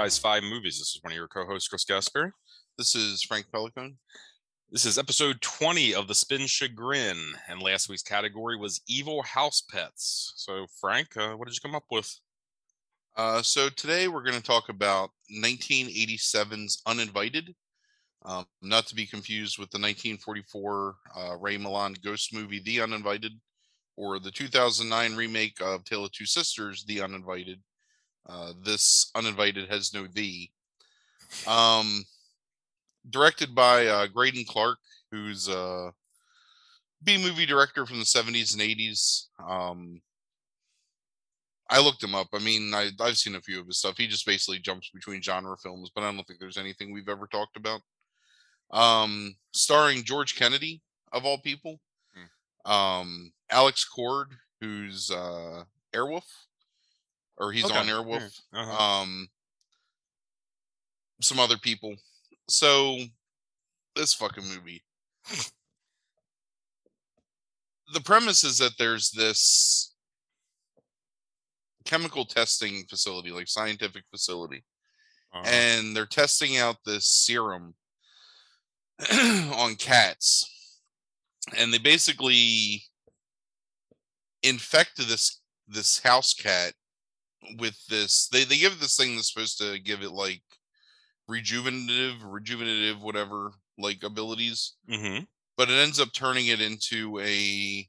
Guys Five Movies. This is one of your co-hosts, Chris Gaspari. This is Frank Pelicone. This is episode 20 of the Spin Chagrin, and last week's category was Evil House Pets. So, Frank, uh, what did you come up with? Uh, so today we're going to talk about 1987's Uninvited, um, not to be confused with the 1944 uh, Ray Milland ghost movie The Uninvited, or the 2009 remake of Tale of Two Sisters, The Uninvited. Uh, this Uninvited has no the. Um, directed by uh, Greydon Clark, who's a B movie director from the 70s and 80s. Um, I looked him up. I mean, I, I've seen a few of his stuff. He just basically jumps between genre films, but I don't think there's anything we've ever talked about. Um, starring George Kennedy, of all people. Hmm. Um, Alex Cord, who's uh, Airwolf, or he's okay. on Airwolf. Yeah. Uh-huh. Um, some other people. So, this fucking movie. the premise is that there's this chemical testing facility, like scientific facility, uh-huh. and they're testing out this serum on cats, and they basically infect this this house cat with this. They they give this thing that's supposed to give it like rejuvenative, rejuvenative, whatever like abilities. Mm-hmm. But it ends up turning it into a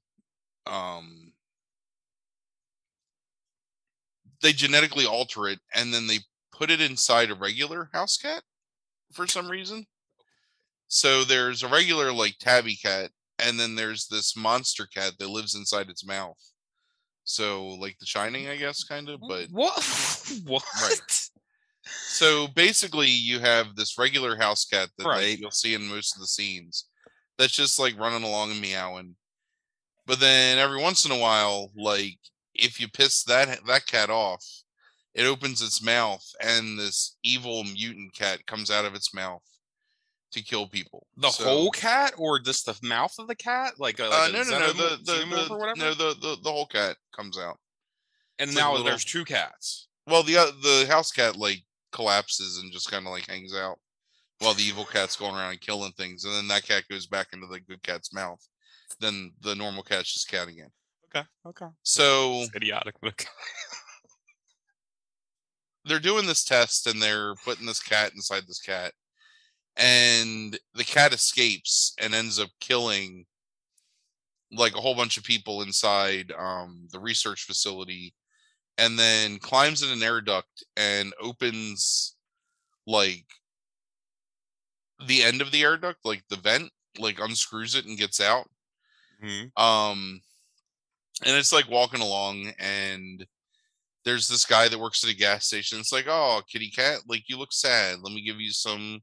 um they genetically alter it and then they put it inside a regular house cat for some reason. So there's a regular like tabby cat, and then there's this monster cat that lives inside its mouth. So like the Shining, I guess, kind of. But what? what? Right. So basically, you have this regular house cat that right. you'll see in most of the scenes. That's just like running along and meowing. But then every once in a while, like if you piss that that cat off, it opens its mouth and this evil mutant cat comes out of its mouth to kill people. The so, whole cat, or just the mouth of the cat? Like, a, like uh, no, no, no, the the, the no, the, the the whole cat comes out. And it's now like little, there's two cats. Well, the uh, the house cat like collapses and just kind of like hangs out while the evil cat's going around and killing things, and then that cat goes back into the good cat's mouth. Then the normal cat's just cat again. Okay. Okay. So it's idiotic, they're doing this test and they're putting this cat inside this cat, and the cat escapes and ends up killing like a whole bunch of people inside um, the research facility and then climbs in an air duct and opens like the end of the air duct like the vent like unscrews it and gets out. Mm-hmm. um and it's like walking along and there's this guy that works at a gas station. It's like oh kitty cat like you look sad. Let me give you some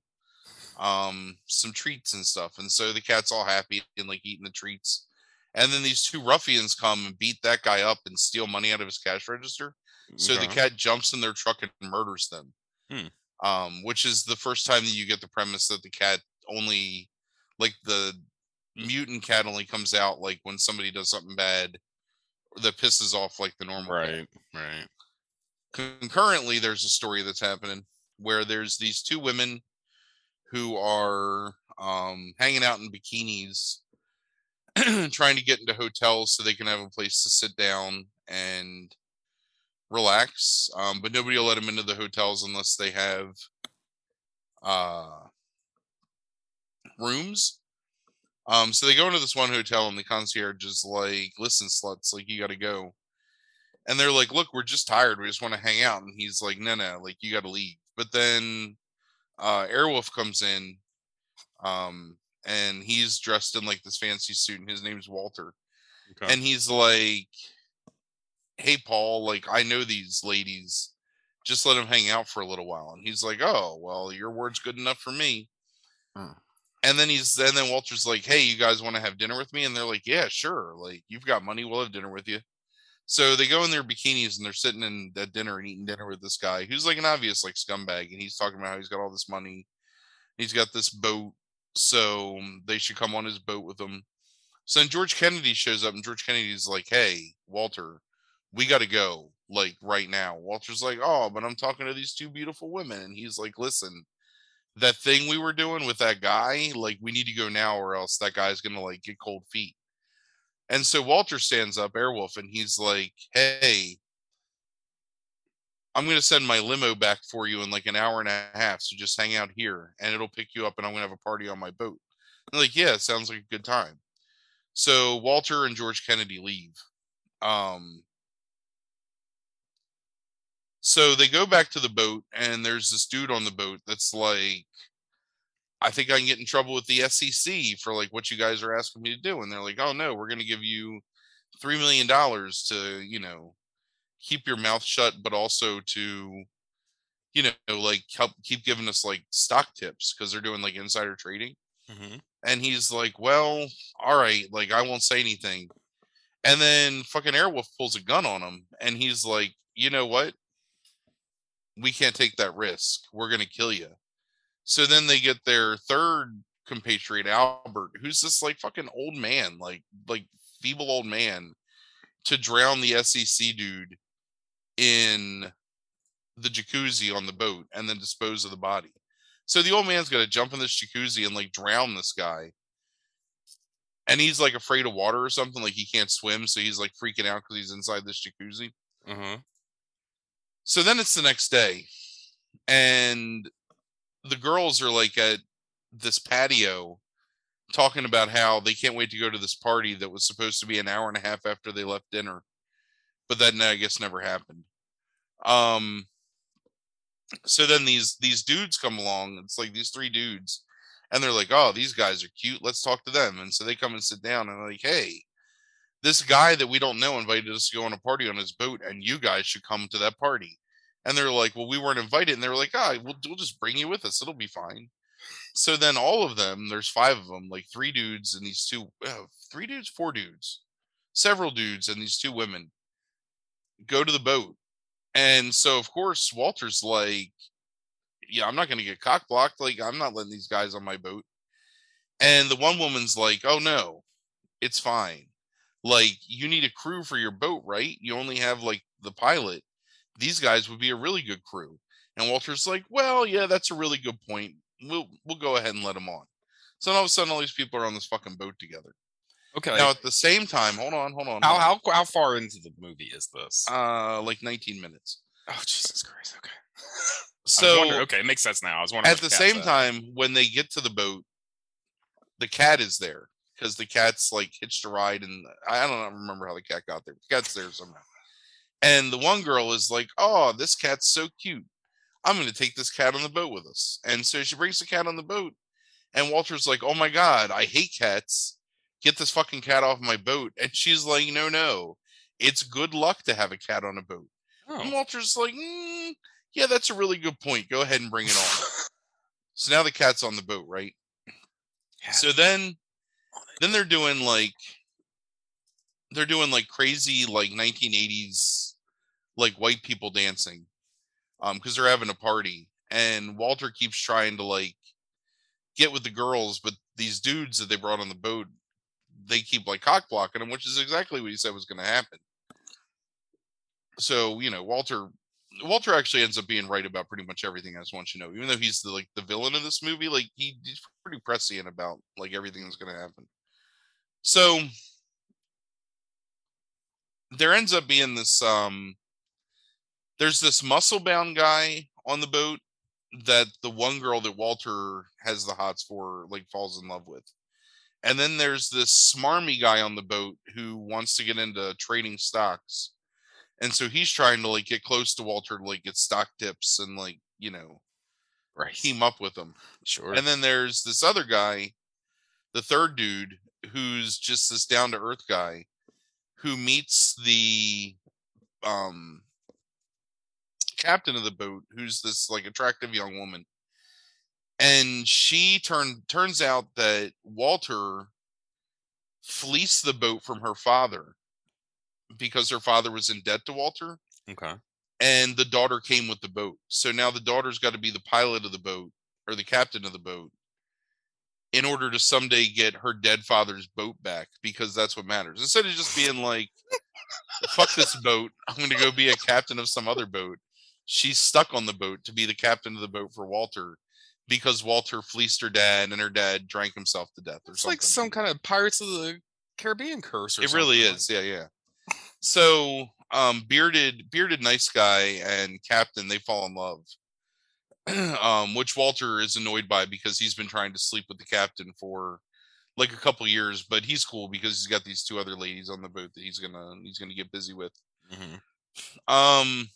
um some treats and stuff and so the cat's all happy and like eating the treats and then these two ruffians come and beat that guy up and steal money out of his cash register so the cat jumps in their truck and murders them hmm. um which is the first time that you get the premise that the cat only like the mutant cat only comes out like when somebody does something bad that pisses off like the normal right cat. right concurrently there's a story that's happening where there's these two women who are um, hanging out in bikinis, trying to get into hotels so they can have a place to sit down and relax. Um, but nobody will let them into the hotels unless they have uh, rooms. Um, so they go into this one hotel and the concierge is like, listen, sluts, like you got to go. And they're like, look, we're just tired. We just want to hang out. And he's like, no, no, like you got to leave. But then uh, Airwolf comes in, um, and he's dressed in like this fancy suit, and his name's Walter, okay. and he's like, "Hey, Paul, like I know these ladies, just let them hang out for a little while." And he's like, "Oh, well, your word's good enough for me." Hmm. And then he's and then Walter's like, "Hey, you guys want to have dinner with me?" And they're like, "Yeah, sure. Like you've got money, we'll have dinner with you." So they go in their bikinis and they're sitting in at dinner and eating dinner with this guy who's like an obvious like scumbag, and he's talking about how he's got all this money, he's got this boat, so um, they should come on his boat with him. So then George Kennedy shows up, and George Kennedy's like, "Hey, Walter, we got to go like right now. Walter's like, oh, but I'm talking to these two beautiful women. And he's like, listen, that thing we were doing with that guy, like, we need to go now or else that guy's to like get cold feet. And so Walter stands up, Airwolf, and he's like, hey, I'm going to send my limo back for you in like an hour and a half. So just hang out here and it'll pick you up and I'm going to have a party on my boat. Like, yeah, sounds like a good time. So Walter and George Kennedy leave. Um, so they go back to the boat, and there's this dude on the boat that's like, I think I can get in trouble with the SEC for like what you guys are asking me to do. And they're like, oh no, we're going to give you $3 million to, you know, keep your mouth shut, but also to, you know, like help keep giving us like stock tips because they're doing like insider trading. Mm-hmm. And he's like, well, all right, like I won't say anything. And then fucking Airwolf pulls a gun on him and he's like, you know what? We can't take that risk. We're going to kill you. So then they get their third compatriot, Albert, who's this like fucking old man, like, like feeble old man to drown the SEC dude in the jacuzzi on the boat and then dispose of the body. So the old man's got to jump in this jacuzzi and like drown this guy. And he's like afraid of water or something, like he can't swim, so he's like freaking out because he's inside this jacuzzi. Mm-hmm. So then it's the next day, and the girls are like at this patio talking about how they can't wait to go to this party that was supposed to be an hour and a half after they left dinner, but that I guess never happened. Um, so then these these dudes come along. It's like these three dudes, and they're like, "Oh, these guys are cute. Let's talk to them." And so they come and sit down, and like, "Hey, this guy that we don't know invited us to go on a party on his boat, and you guys should come to that party." And they're like, "Well, we weren't invited," and they were like, "Ah, we'll we'll just bring you with us. It'll be fine." So then all of them, there's five of them, like three dudes and these two, uh, three dudes, four dudes, several dudes, and these two women go to the boat and so of course Walter's like, yeah, I'm not gonna get cock blocked. Like, I'm not letting these guys on my boat. And the one woman's like, oh no, it's fine. Like, you need a crew for your boat, right? You only have like the pilot. These guys would be a really good crew. And Walter's like, well, yeah, that's a really good point. We'll we'll go ahead and let them on. So all of a sudden, all these people are on this fucking boat together. Okay. Now at the same time, hold on, hold on. how hold on. how how far into the movie is this? Uh, like 19 minutes. oh Jesus Christ! Okay. So okay, it makes sense now. I was wondering at where the same at. time, when they get to the boat, the cat is there because the cat's like hitched a ride, and I don't remember how the cat got there. The cat's there somehow. And the one girl is like, "Oh, this cat's so cute. I'm going to take this cat on the boat with us." And so she brings the cat on the boat, and Walter's like, "Oh my god, I hate cats. Get this fucking cat off my boat." And she's like, "No, no, it's good luck to have a cat on a boat." And Oh. Walter's like, "Mm, "Yeah, that's a really good point. Go ahead and bring it on." So now the cat's on the boat, right? Yeah. So then then they're doing like they're doing like crazy like 1980s like white people dancing um because they're having a party and Walter keeps trying to like get with the girls but these dudes that they brought on the boat they keep like cock blocking him which is exactly what he said was going to happen. So you know Walter Walter actually ends up being right about pretty much everything I just want you to know even though he's the like the villain of this movie like he, he's pretty prescient about like everything that's going to happen. So there ends up being this um there's this muscle bound guy on the boat that the one girl that Walter has the hots for like falls in love with. And then there's this smarmy guy on the boat who wants to get into trading stocks. And so he's trying to like get close to Walter to like get stock tips and like, you know, right. team up with him. Sure. And then there's this other guy, the third dude, who's just this down to earth guy who meets the um captain of the boat, who's this like attractive young woman. And she turned turns out that Walter fleeced the boat from her father because her father was in debt to Walter okay. and the daughter came with the boat. So now the daughter's got to be the pilot of the boat or the captain of the boat in order to someday get her dead father's boat back because that's what matters. Instead of just being like, fuck this boat. I'm going to go be a captain of some other boat. She's stuck on the boat to be the captain of the boat for Walter because Walter fleeced her dad and her dad drank himself to death or It's something. like some kind of Pirates of the Caribbean curse. Or something. it really is. Yeah, yeah. So, um, bearded, bearded, nice guy and captain, they fall in love. um, which Walter is annoyed by because he's been trying to sleep with the captain for like a couple years, but he's cool because he's got these two other ladies on the boat that he's gonna he's gonna get busy with. Mhm. Um,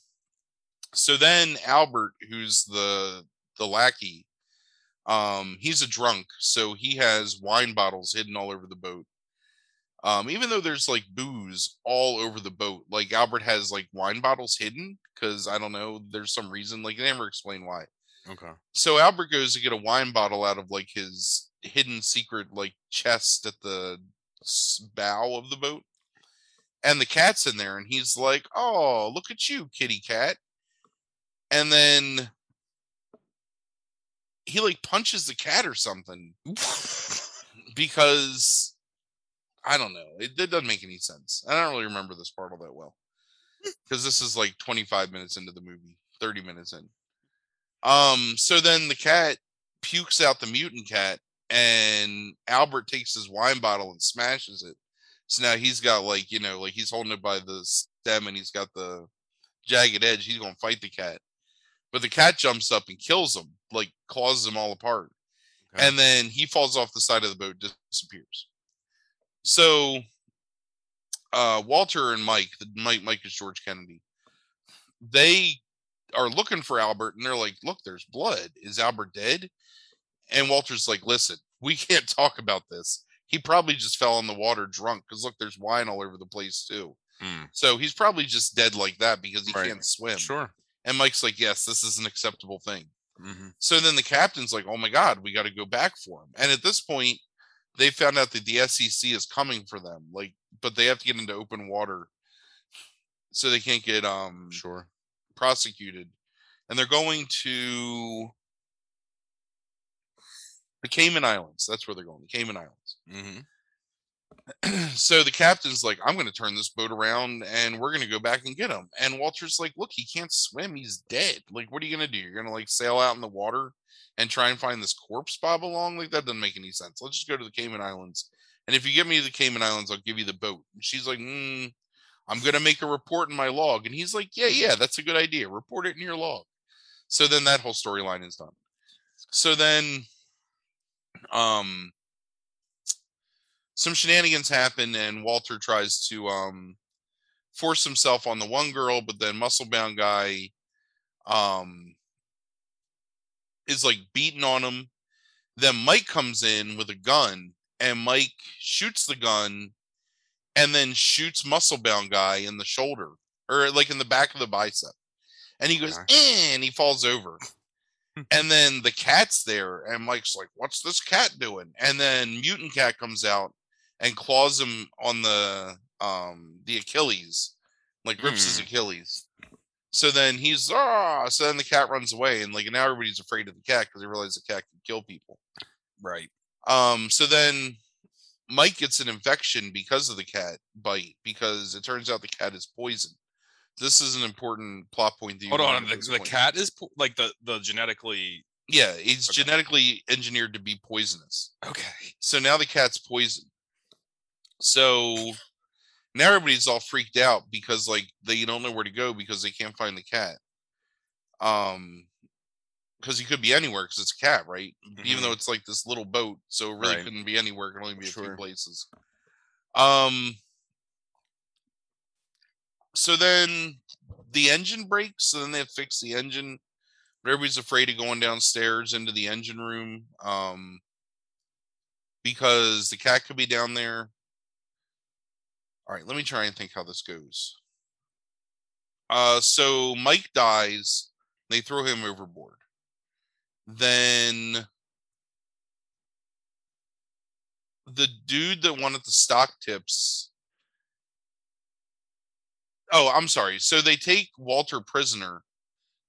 so then Albert, who's the the lackey, um, he's a drunk, so he has wine bottles hidden all over the boat. Um, even though there's like booze all over the boat, like Albert has like wine bottles hidden because I don't know, there's some reason, like they never explain why. Okay. So Albert goes to get a wine bottle out of like his hidden secret like chest at the bow of the boat. And the cat's in there and he's like, "Oh, look at you, kitty cat." And then he like punches the cat or something because I don't know. It, it doesn't make any sense. I don't really remember this part all that well because this is like 25 minutes into the movie, 30 minutes in. Um, so then the cat pukes out the mutant cat, and Albert takes his wine bottle and smashes it. So now he's got like you know, like he's holding it by the stem, and he's got the jagged edge. He's gonna fight the cat, but the cat jumps up and kills him, like claws him all apart Okay. and then he falls off the side of the boat disappears so uh walter and mike mike mike is george kennedy they are looking for albert and they're like look there's blood is albert dead and walter's like listen we can't talk about this he probably just fell in the water drunk because look there's wine all over the place too Hmm. so he's probably just dead like that because he Right. can't swim Sure. And mike's like yes this is an acceptable thing hmm so then the captain's like, "Oh my god, we got to go back for him." And at this point, they found out that the SEC is coming for them. Like, but they have to get into open water, so they can't get um Sure. prosecuted. And they're going to the Cayman Islands. That's where they're going. The Cayman Islands. hmm so the captain's like, I'm going to turn this boat around and we're going to go back and get him. And Walter's like, Look, he can't swim. He's dead. Like, what are you going to do? You're going to like sail out in the water and try and find this corpse bob along? Like, that doesn't make any sense. Let's just go to the Cayman Islands. And if you get me the Cayman Islands, I'll give you the boat. And she's like, mm, I'm going to make a report in my log. And he's like, Yeah, yeah, that's a good idea. Report it in your log. So then that whole storyline is done. So then, um, some shenanigans happen and Walter tries to um force himself on the one girl, but then muscle bound guy um is like beating on him. Then Mike comes in with a gun and Mike shoots the gun and then shoots muscle bound guy in the shoulder or like in the back of the bicep. And he goes, eh, and he falls over. and then the cat's there, and Mike's like, What's this cat doing? And then Mutant Cat comes out and claws him on the um the Achilles, like rips his Hmm. Achilles. So then he's ah. So then the cat runs away, and like now everybody's afraid of the cat because they realize the cat can kill people. Right. Um. So then Mike gets an infection because of the cat bite because it turns out the cat is poison. This is an important plot point. That you Hold on. The, the cat is po- like the the genetically. Yeah, he's Okay. genetically engineered to be poisonous. Okay. So now the cat's poisoned. So now everybody's all freaked out because like they don't know where to go because they can't find the cat. Um because he could be anywhere because it's a cat, right? Even though it's like this little boat, so it really Mm-hmm. Right. couldn't be anywhere. It can only be a few places. Um so then the engine breaks, so then they fix the engine. But everybody's afraid of going downstairs into the engine room. Um because the cat could be down there. All right, let me try and think how this goes. Uh, so Mike dies. They throw him overboard. Then the dude that wanted the stock tips. Oh, I'm sorry. So they take Walter prisoner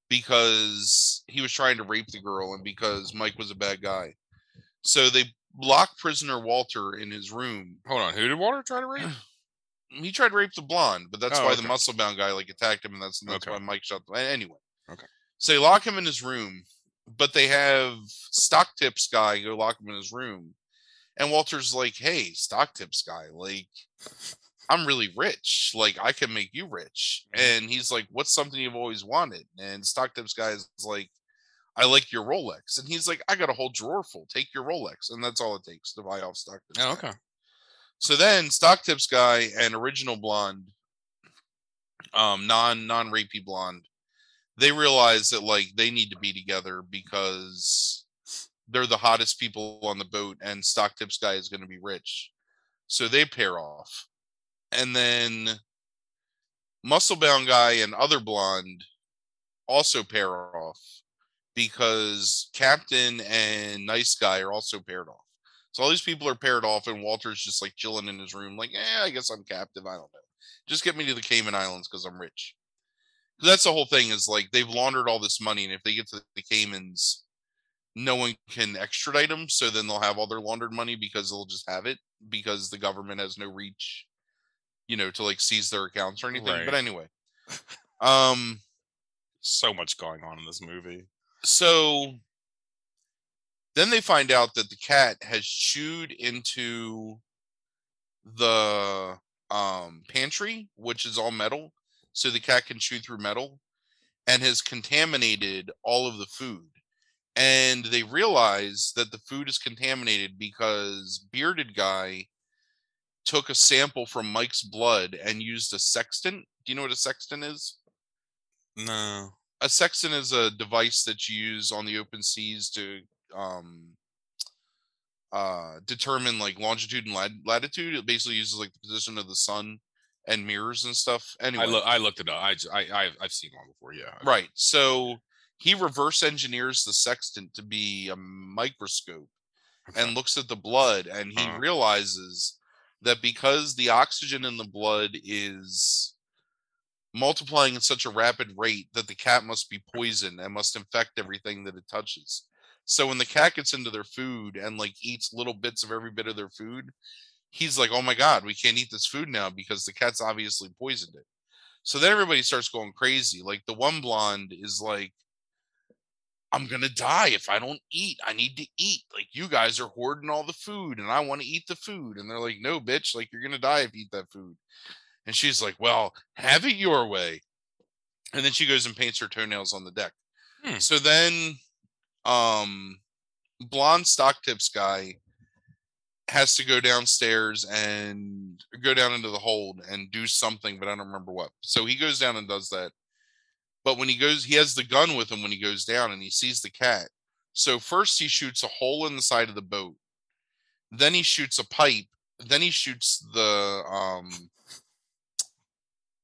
because he was trying to rape the girl and because Mike was a bad guy. So they lock prisoner Walter in his room. Hold on. Who did Walter try to rape? he tried to rape the blonde, but that's Oh, why the okay. muscle bound guy like attacked him, and that's, that's Okay. why Mike shot. The, anyway, Okay. So they lock him in his room, but they have stock tips guy go lock him in his room, and Walter's like, "Hey, stock tips guy, like." I'm really rich. Like I can make you rich. Mhm. And he's like, What's something you've always wanted? And Stock Tips guy is like, I like your Rolex. And he's like, I got a whole drawer full. Take your Rolex. And that's all it takes to buy off Stock Tips. Oh, okay. So then Stock Tips guy and original blonde, um, non non rapey blonde, they realize that like they need to be together because they're the hottest people on the boat and Stock Tips guy is gonna be rich. So they pair off. And then Muscle Bound guy and other blonde also pair off because Captain and Nice Guy are also paired off. So all these people are paired off, and Walter's just like chilling in his room, like, yeah, I guess I'm captive. I don't know. Just get me to the Cayman Islands because I'm rich. 'Cause that's the whole thing is like they've laundered all this money, and if they get to the Caymans, no one can extradite them. So then they'll have all their laundered money because they'll just have it because the government has no reach, you know, to like seize their accounts or anything. But anyway, um, So much going on in this movie. so then they find out that the cat has chewed into the um pantry which is all metal so the cat can chew through metal and has contaminated all of the food. And they realize that the food is contaminated because bearded guy took a sample from mike's blood and used a sextant. Do you know what a sextant is? No. a sextant is a device that you use on the open seas to um uh determine like longitude and lat- latitude it basically uses like the position of the sun and mirrors and stuff anyway I look. I looked it up. I, I, I've, I've seen one before. Yeah. right so he reverse engineers the sextant to be a microscope and looks at the blood and he Uh-huh. realizes that because the oxygen in the blood is multiplying at such a rapid rate that the cat must be poisoned and must infect everything that it touches. So when the cat gets into their food and like eats little bits of every bit of their food, he's like, "Oh my god, we can't eat this food now because the cat's obviously poisoned it." So then everybody starts going crazy. Like the one blonde is like, I'm gonna die if I don't eat. I need to eat. Like you guys are hoarding all the food, and I want to eat the food. And they're like, "No, bitch! Like you're gonna die if you eat that food." And she's like, "Well, have it your way." And then she goes and paints her toenails on the deck. Hmm. So then, um, blonde stock tips guy has to go downstairs and go down into the hold and do something, but I don't remember what. So he goes down and does that. But when he goes, he has the gun with him when he goes down and he sees the cat. So first he shoots a hole in the side of the boat. Then he shoots a pipe. Then he shoots the um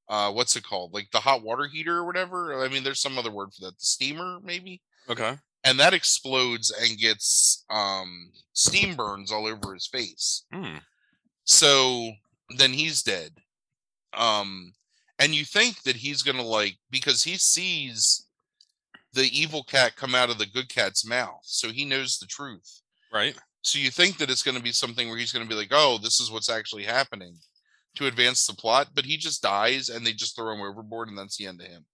uh what's it called? Like the hot water heater or whatever. I mean, there's some other word for that. The steamer, maybe? Okay. And that explodes and gets um steam burns all over his face. Hmm. So then he's dead. Um, and you think that he's gonna like because he sees the evil cat come out of the good cat's mouth, so he knows the truth. Right. So you think that it's gonna be something where he's gonna be like, "Oh, this is what's actually happening," to advance the plot. But he just dies, and they just throw him overboard, and that's the end of him.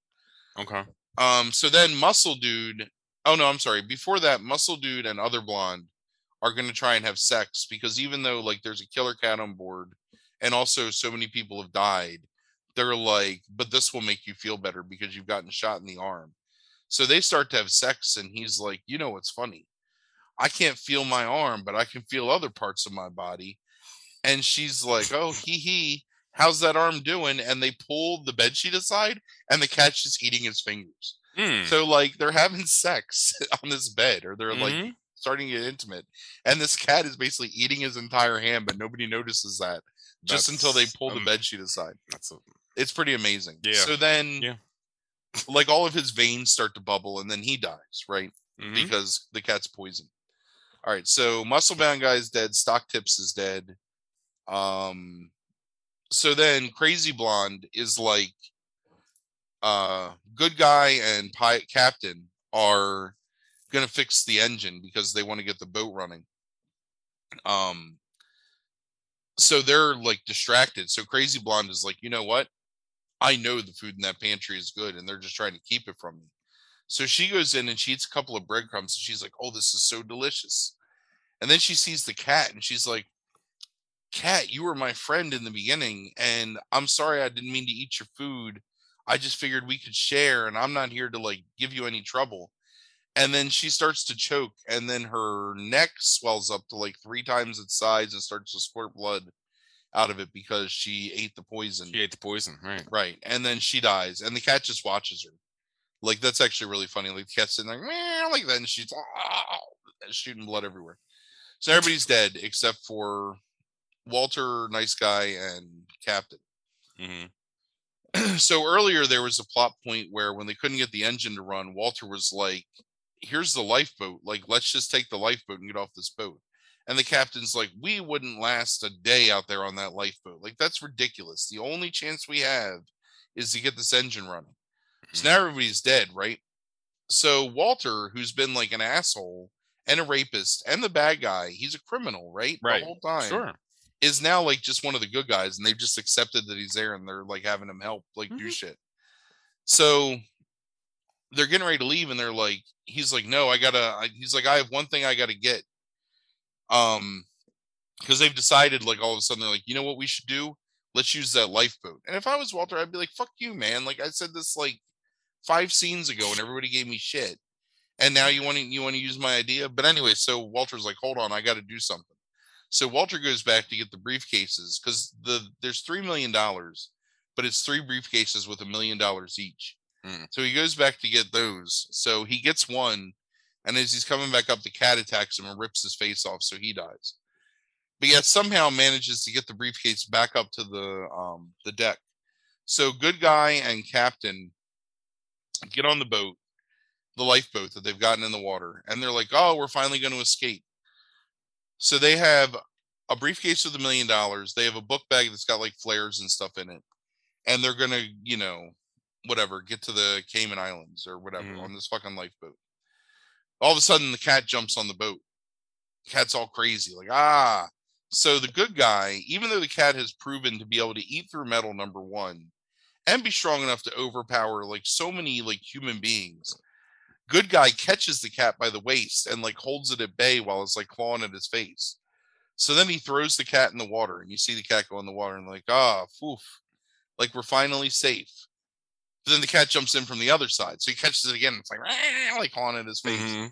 Okay. Um, so then Muscle Dude, oh no, I'm sorry. Before that, Muscle Dude and Other Blonde are going to try and have sex because even though like there's a killer cat on board and also so many people have died, they're like, but this will make you feel better because you've gotten shot in the arm. So they start to have sex, and he's like, you know what's funny? I can't feel my arm, but I can feel other parts of my body. And she's like, oh, hee hee. How's that arm doing? And they pull the bed sheet aside, and the cat's just eating his fingers. Hmm. So like they're having sex on this bed, or they're like Mhm. starting to get intimate, and this cat is basically eating his entire hand, but nobody notices that just until they That's, pull the um, bed sheet aside. That's a, It's pretty amazing. Yeah. So then, Yeah. like all of his veins start to bubble, and then he dies, right? mhm. Because the cat's poisoned. All right, so muscle bound guy is dead. Stock tips is dead. Um, so then crazy blonde is like, uh, good guy and pi- captain are gonna fix the engine because they want to get the boat running. Um, so they're like distracted. So Crazy Blonde is like, you know what? I know the food in that pantry is good, and they're just trying to keep it from me. So she goes in and she eats a couple of breadcrumbs, and she's like, "Oh, this is so delicious." And then she sees the cat, and she's like, "Cat, you were my friend in the beginning, and I'm sorry I didn't mean to eat your food. I just figured we could share, and I'm not here to like give you any trouble." And then she starts to choke, and then her neck swells up to like three times its size and starts to squirt blood out of it because she ate the poison. She ate the poison, right? Right. And then she dies, and the cat just watches her. Like that's actually really funny. Like the cat's sitting there, "Meow," like that, and she's "Ah," shooting blood everywhere. So everybody's dead except for Walter, nice guy, and Captain. hmm so earlier there was a plot point where when they couldn't get the engine to run, Walter was like, "Here's the lifeboat. Like, let's just take the lifeboat and get off this boat." And the captain's like, "We wouldn't last a day out there on that lifeboat. Like, that's ridiculous. The only chance we have is to get this engine running." So now mm-hmm. everybody's dead, right? So Walter, who's been like an asshole and a rapist and the bad guy, he's a criminal, right? Right. The whole time Sure. Is now like just one of the good guys, and they've just accepted that he's there, and they're like having him help, like do Mhm. shit. So they're getting ready to leave, and they're like, he's like, no, I gotta. I, he's like, I have one thing I gotta get. Um, because they've decided, like all of a sudden, they're like, you know what we should do? Let's use that lifeboat. And if I was Walter, I'd be like, fuck you, man. Like I said this like five scenes ago, and everybody gave me shit. And now you want to you want to use my idea? But anyway, so Walter's like, hold on, I got to do something. So Walter goes back to get the briefcases because the there's three million dollars, but it's three briefcases with a million dollars each. Mm. So he goes back to get those. So he gets one, and as he's coming back up, the cat attacks him and rips his face off, so he dies. But yet somehow manages to get the briefcase back up to the um the deck. So good guy and captain get on the boat, the lifeboat that they've gotten in the water, and they're like, "Oh, we're finally going to escape." So they have a briefcase with a million dollars. They have a book bag that's got like flares and stuff in it, and they're gonna, you know, whatever, get to the Cayman Islands or whatever Mhm. on this fucking lifeboat. All of a sudden, the cat jumps on the boat. The Cat's all crazy, like ah. So the good guy, even though the cat has proven to be able to eat through metal, number one, and be strong enough to overpower like so many like human beings, good guy catches the cat by the waist and like holds it at bay while it's like clawing at his face. So then he throws the cat in the water, and you see the cat go in the water, and like, ah, poof, like we're finally safe. But then the cat jumps in from the other side, so he catches it again. And It's like, "Rah," like clawing at his face, Mhm.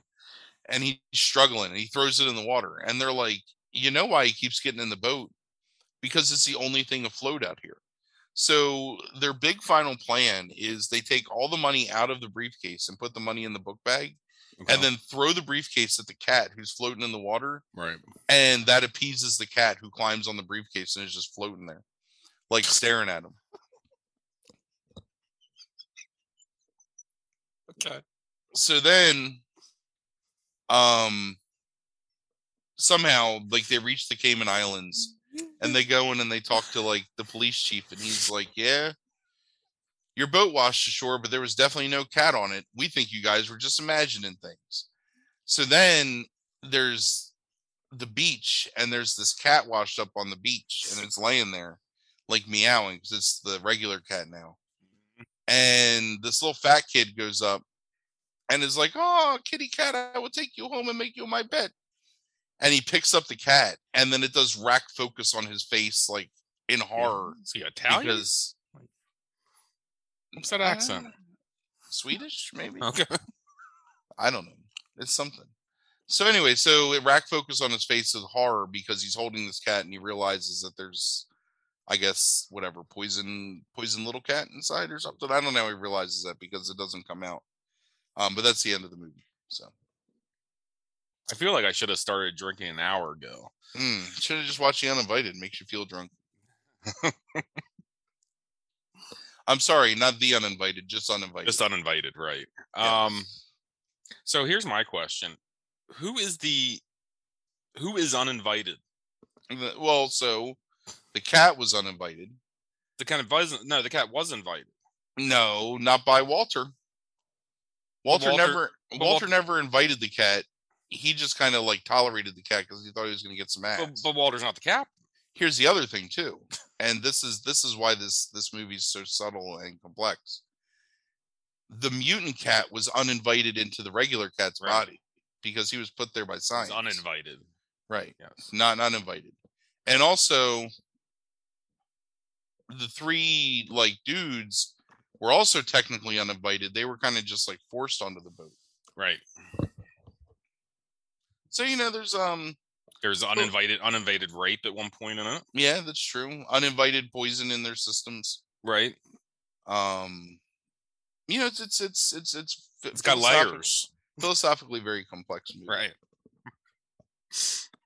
and he's struggling, and he throws it in the water, and they're like, you know why he keeps getting in the boat? Because it's the only thing afloat out here. So their big final plan is they take all the money out of the briefcase and put the money in the book bag, Okay. and then throw the briefcase at the cat who's floating in the water, right. and that appeases the cat who climbs on the briefcase and is just floating there, like staring at him. Okay. So then, um, somehow like they reach the Cayman Islands and they go in and they talk to like the police chief and he's like, "Yeah, your boat washed ashore, but there was definitely no cat on it. We think you guys were just imagining things." So then there's the beach and there's this cat washed up on the beach and it's laying there like meowing because it's the regular cat now. And this little fat kid goes up and is like, "Oh, kitty cat, I will take you home and make you my pet." And he picks up the cat, and then it does rack focus on his face, like in horror, Is he Italian? because What's that accent? Uh, Swedish, maybe. Okay. I don't know. It's something. So anyway, so it rack focus on his face with horror because he's holding this cat and he realizes that there's, I guess, whatever poison, poison little cat inside or something. I don't know. How he realizes that because it doesn't come out. Um, but that's the end of the movie. So I feel like I should have started drinking an hour ago. mm, should have just watched the uninvited. Makes you feel drunk. I'm sorry, not the uninvited, just uninvited. Just uninvited, right? Yeah. Um. So here's my question: Who is the who is uninvited? The- well, so the cat was uninvited. The kind of wasn't no, the cat was invited. No, not by Walter. Walter, Walter- never Walter Walter- never invited the cat. He just kind of like tolerated the cat because he thought he was going to get some ass. But, but Walter's not the cap. here's the other thing too, and this is this is why this this movie is so subtle and complex. The mutant cat was uninvited into the regular cat's Right. body because he was put there by science. uninvited. Right. Yes. Not uninvited. And also the three like dudes were also technically uninvited. They were kind of just like forced onto the boat. Right. So you know there's um There's uninvited uninvited rape at one point in it. yeah, that's true. Uninvited poison in their systems. Right. Um you know it's it's it's it's it's It's got layers. Philosophically very complex movie. Right.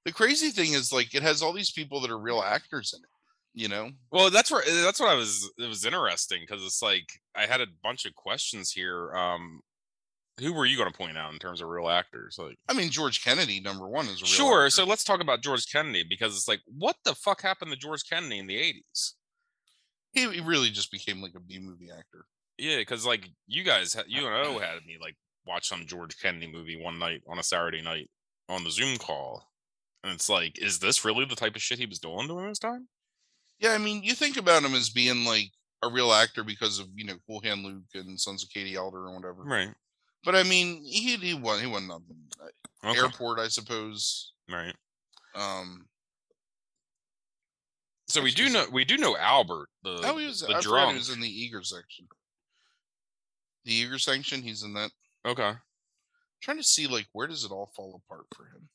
The crazy thing is like it has all these people that are real actors in it, you know? Well, that's where that's what I was. It was interesting because it's like I had a bunch of questions here. Um, who were you going to point out in terms of real actors? Like, I mean George Kennedy number 1 is a real sure. actor. So let's talk about George Kennedy because it's like, what the fuck happened to George Kennedy in the '80s? he, he really just became like a B movie actor. Yeah, because like you guys, you and O had me like watch some George Kennedy movie one night on a Saturday night on the Zoom call, and it's like, is this really the type of shit he was doing during this time? Yeah, I mean, you think about him as being like a real actor because of you know Cool Hand Luke and Sons of Katie Elder and whatever. Right. But I mean, he he won he won nothing. Okay. Airport, I suppose. Right. Um, So we do know we do know Albert the oh, he was. the I drunk. he was in the Eager section. The Eager section, he's in that. okay. trying to see like where does it all fall apart for him?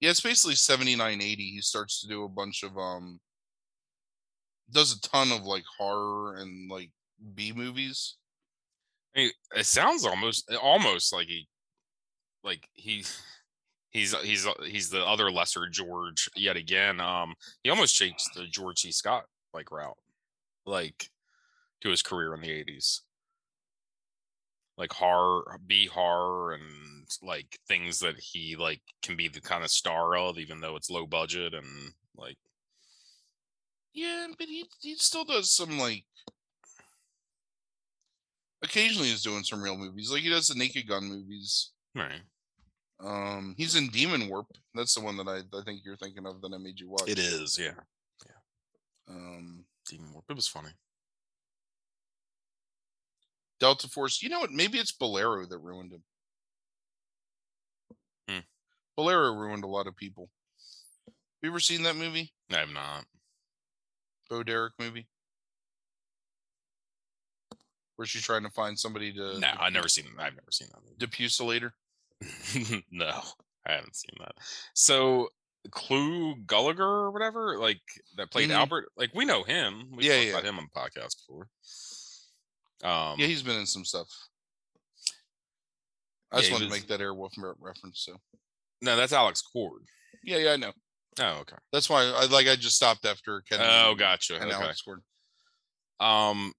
Yeah, it's basically 79 80. He starts to do a bunch of um does a ton of like horror and like B movies. I mean, it sounds almost almost like he like he he's he's he's the other lesser George yet again. Um he almost shakes the George C. Scott like route like to his career in the 80s. Like horror, B horror and like things that he like can be the kind of star of even though it's low budget and like Yeah, but he he still does some like occasionally he's doing some real movies. Like he does the Naked Gun movies. right. Um he's in Demon Warp. That's the one that I, I think you're thinking of that I made you watch. It is, yeah. Yeah. Um Demon Warp. It was funny. Delta Force. You know what? Maybe it's Bolero that ruined him. Hmm. Bolero ruined a lot of people. You ever seen that movie? I have not. Bo Derek movie? Where she's trying to find somebody to No, I've never seen. I've never seen that. depucilate no, I haven't seen that. So Clu Gulager or whatever, like that played Mhm. Albert, like we know him. We Yeah, talked yeah. about him on the podcast before. Um, yeah, he's been in some stuff. I Yeah, just wanted to make that Airwolf reference. So no, that's Alex Cord. yeah, yeah, I know. Oh, okay. That's why I like. I just stopped after Kennedy. Oh, gotcha. And Okay. Alex Gordon. Um,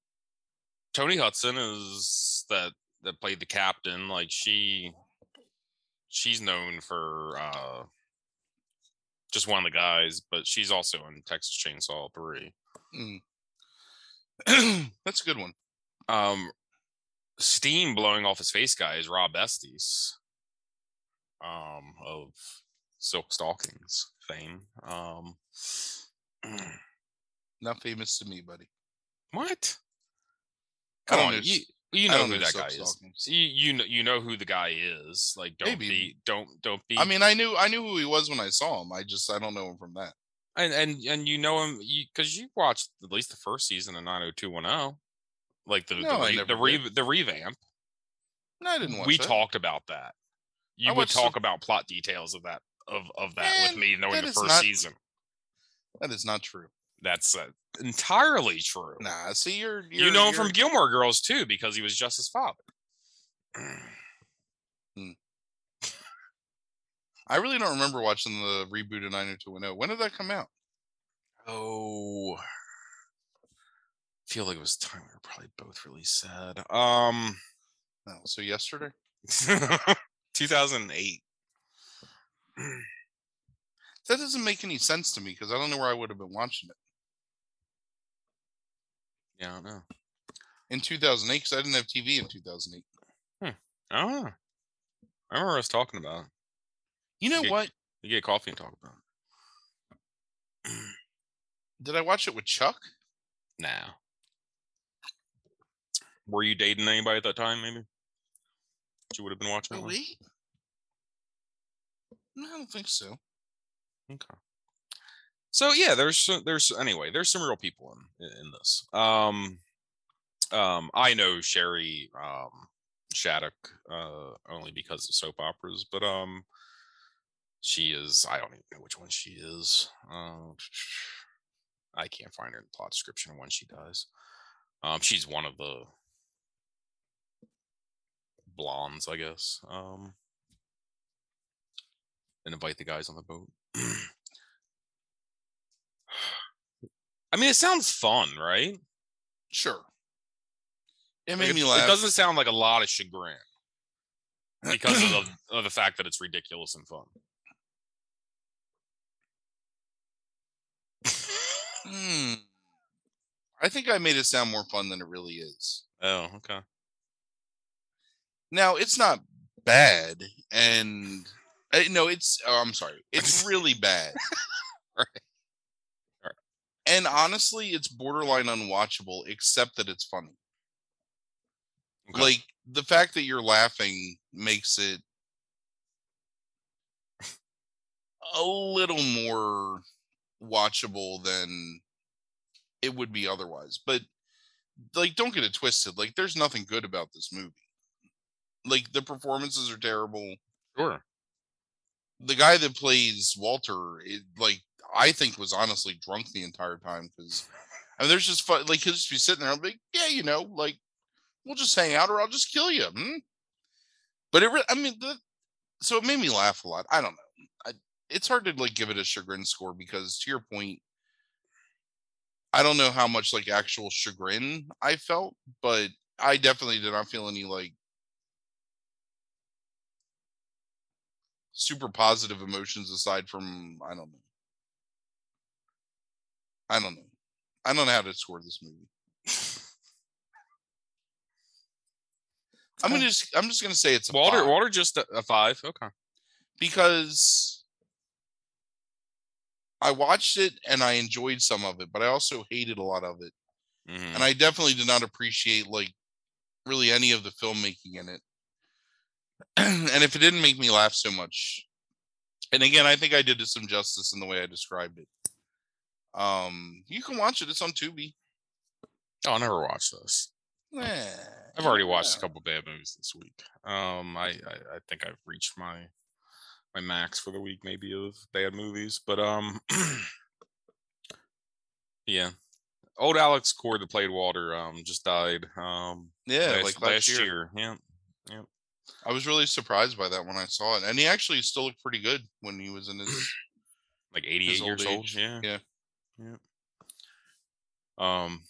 Toni Hudson is that that played the captain. Like she, she's known for uh just one of the guys, but she's also in Texas Chainsaw Three. Mm. That's a good one. um steam blowing off his face guy is rob estes um of silk stockings fame um Not famous to me, buddy. what come on you, you know who that guy is you, you know you know who the guy is like don't Maybe. be don't don't be I mean, I knew I knew who he was when I saw him. I just I don't know him from that. and and and you know him you because you watched at least the first season of 90210 like the No, the, the, re, the revamp No, I didn't watch we that. talked about that. You would watched the- talk about plot details of that of of that with me knowing the first not- season. That is not true. That's uh, entirely true. Nah, see, you're, you're you know him from you're- Gilmore Girls too because he was just his father. I really don't remember watching the reboot of 90210. When did that come out? Oh, I feel like it was time we were probably both really sad. Um, No, so yesterday. 2008. That doesn't make any sense to me because I don't know where I would have been watching it Yeah, hmm. I don't know. in 2008 because I didn't have TV in 2008. Oh, I remember us talking about. it. You know Yeah. what? You get coffee and talk about it. Did I watch it with Chuck? Nah. Were you dating anybody at that time? Maybe. You would have been watching. It with? wait. No, I don't think so. Okay. So yeah, there's there's anyway, there's some real people in in this. Um, um, I know Shari um Shattuck uh only because of soap operas, but um, she is I don't even know which one she is. Uh, I can't find her in the plot description when she does Um, she's one of the blondes, I guess. Um, and invite the guys on the boat. I mean, it sounds fun, right? Sure. It made it, me it laugh. It doesn't sound like a lot of chagrin because of the, of the fact that it's ridiculous and fun. Hmm. I think I made it sound more fun than it really is. oh, okay. Now it's not bad, and uh, no, it's. Oh, I'm sorry, it's really bad. Right. And honestly, it's borderline unwatchable, except that it's funny. Okay. Like the fact that you're laughing makes it a little more watchable than it would be otherwise. But like, don't get it twisted. Like, there's nothing good about this movie. Like, the performances are terrible. Sure. The guy that plays Walter, it, like, I think was honestly drunk the entire time because I mean, there's just fun. Like, he'll just be sitting there and be like, yeah, you know, like, we'll just hang out or I'll just kill you. Hmm? But it, re- I mean, the, so it made me laugh a lot. I don't know. I, it's hard to like give it a chagrin score because to your point, I don't know how much like actual chagrin I felt, but I definitely did not feel any like super positive emotions aside from I don't know. I don't know. I don't know how to score this movie. I'm gonna just I'm just gonna say it's a Walter, five Walter, just a, a five. Okay. because I watched it and I enjoyed some of it, but I also hated a lot of it. Mhm. And I definitely did not appreciate like really any of the filmmaking in it. and if it didn't make me laugh so much, and again, I think I did it some justice in the way I described it. Um, you can watch it. It's on Tubi. Oh, I'll never watch this. Eh, I've already watched yeah. a couple bad movies this week. Um, I, I I think I've reached my my max for the week, maybe of bad movies. But um, yeah, old Alex Cord that played Walter um just died. Um, Yeah, last, like last, year. year. Yeah, I was really surprised by that when I saw it, and he actually still looked pretty good when he was in his. like 88 His years old. age, Yeah, yeah. Yeah. Um.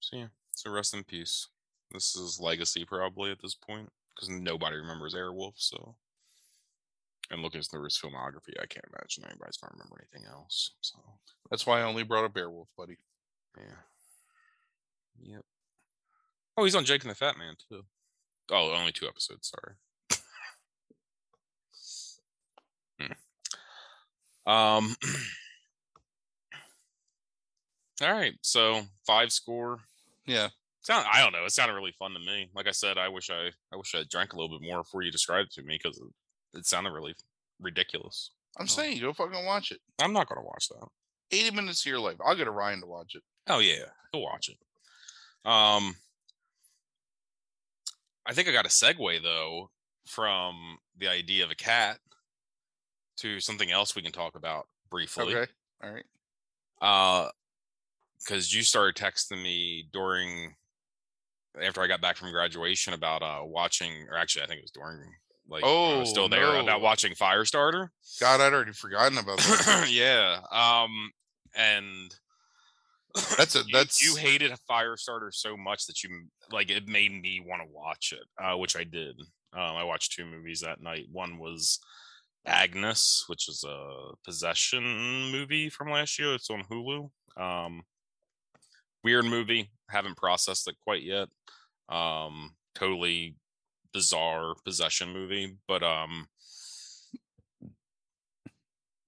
So yeah, so rest in peace. This is legacy probably at this point because nobody remembers Airwolf. So, and looking through his filmography, I can't imagine anybody's gonna remember anything else. So That's why I only brought up Airwolf, buddy. yeah. Yep. Oh, he's on Jake and the Fat Man too. Oh, only two episodes. Sorry. Hmm. Um. All right, so five score. Yeah, Sound I don't know. It sounded really fun to me. Like I said, I wish I I wish I drank a little bit more before you described it to me because it, it sounded really ridiculous. I'm Oh. saying go fucking watch it. I'm not gonna watch that. 80 minutes of your life. I'll get Ryan to watch it. Oh yeah, he'll watch it. Um, I think I got a segue though from the idea of a cat to something else we can talk about briefly. Okay. All right. Uh, because you started texting me during after I got back from graduation about uh watching, or actually I think it was during like when I was Oh, still there about no. watching Firestarter. God, I'd already forgotten about that. yeah. Um, and That's a you- that's you, hated Firestarter so much that you like it made me want to watch it, uh, which I did. Um, I watched two movies that night. One was Agnes, which is a possession movie from last year. It's on Hulu. Um, weird movie. Haven't processed it quite yet. Um, totally bizarre possession movie, but um,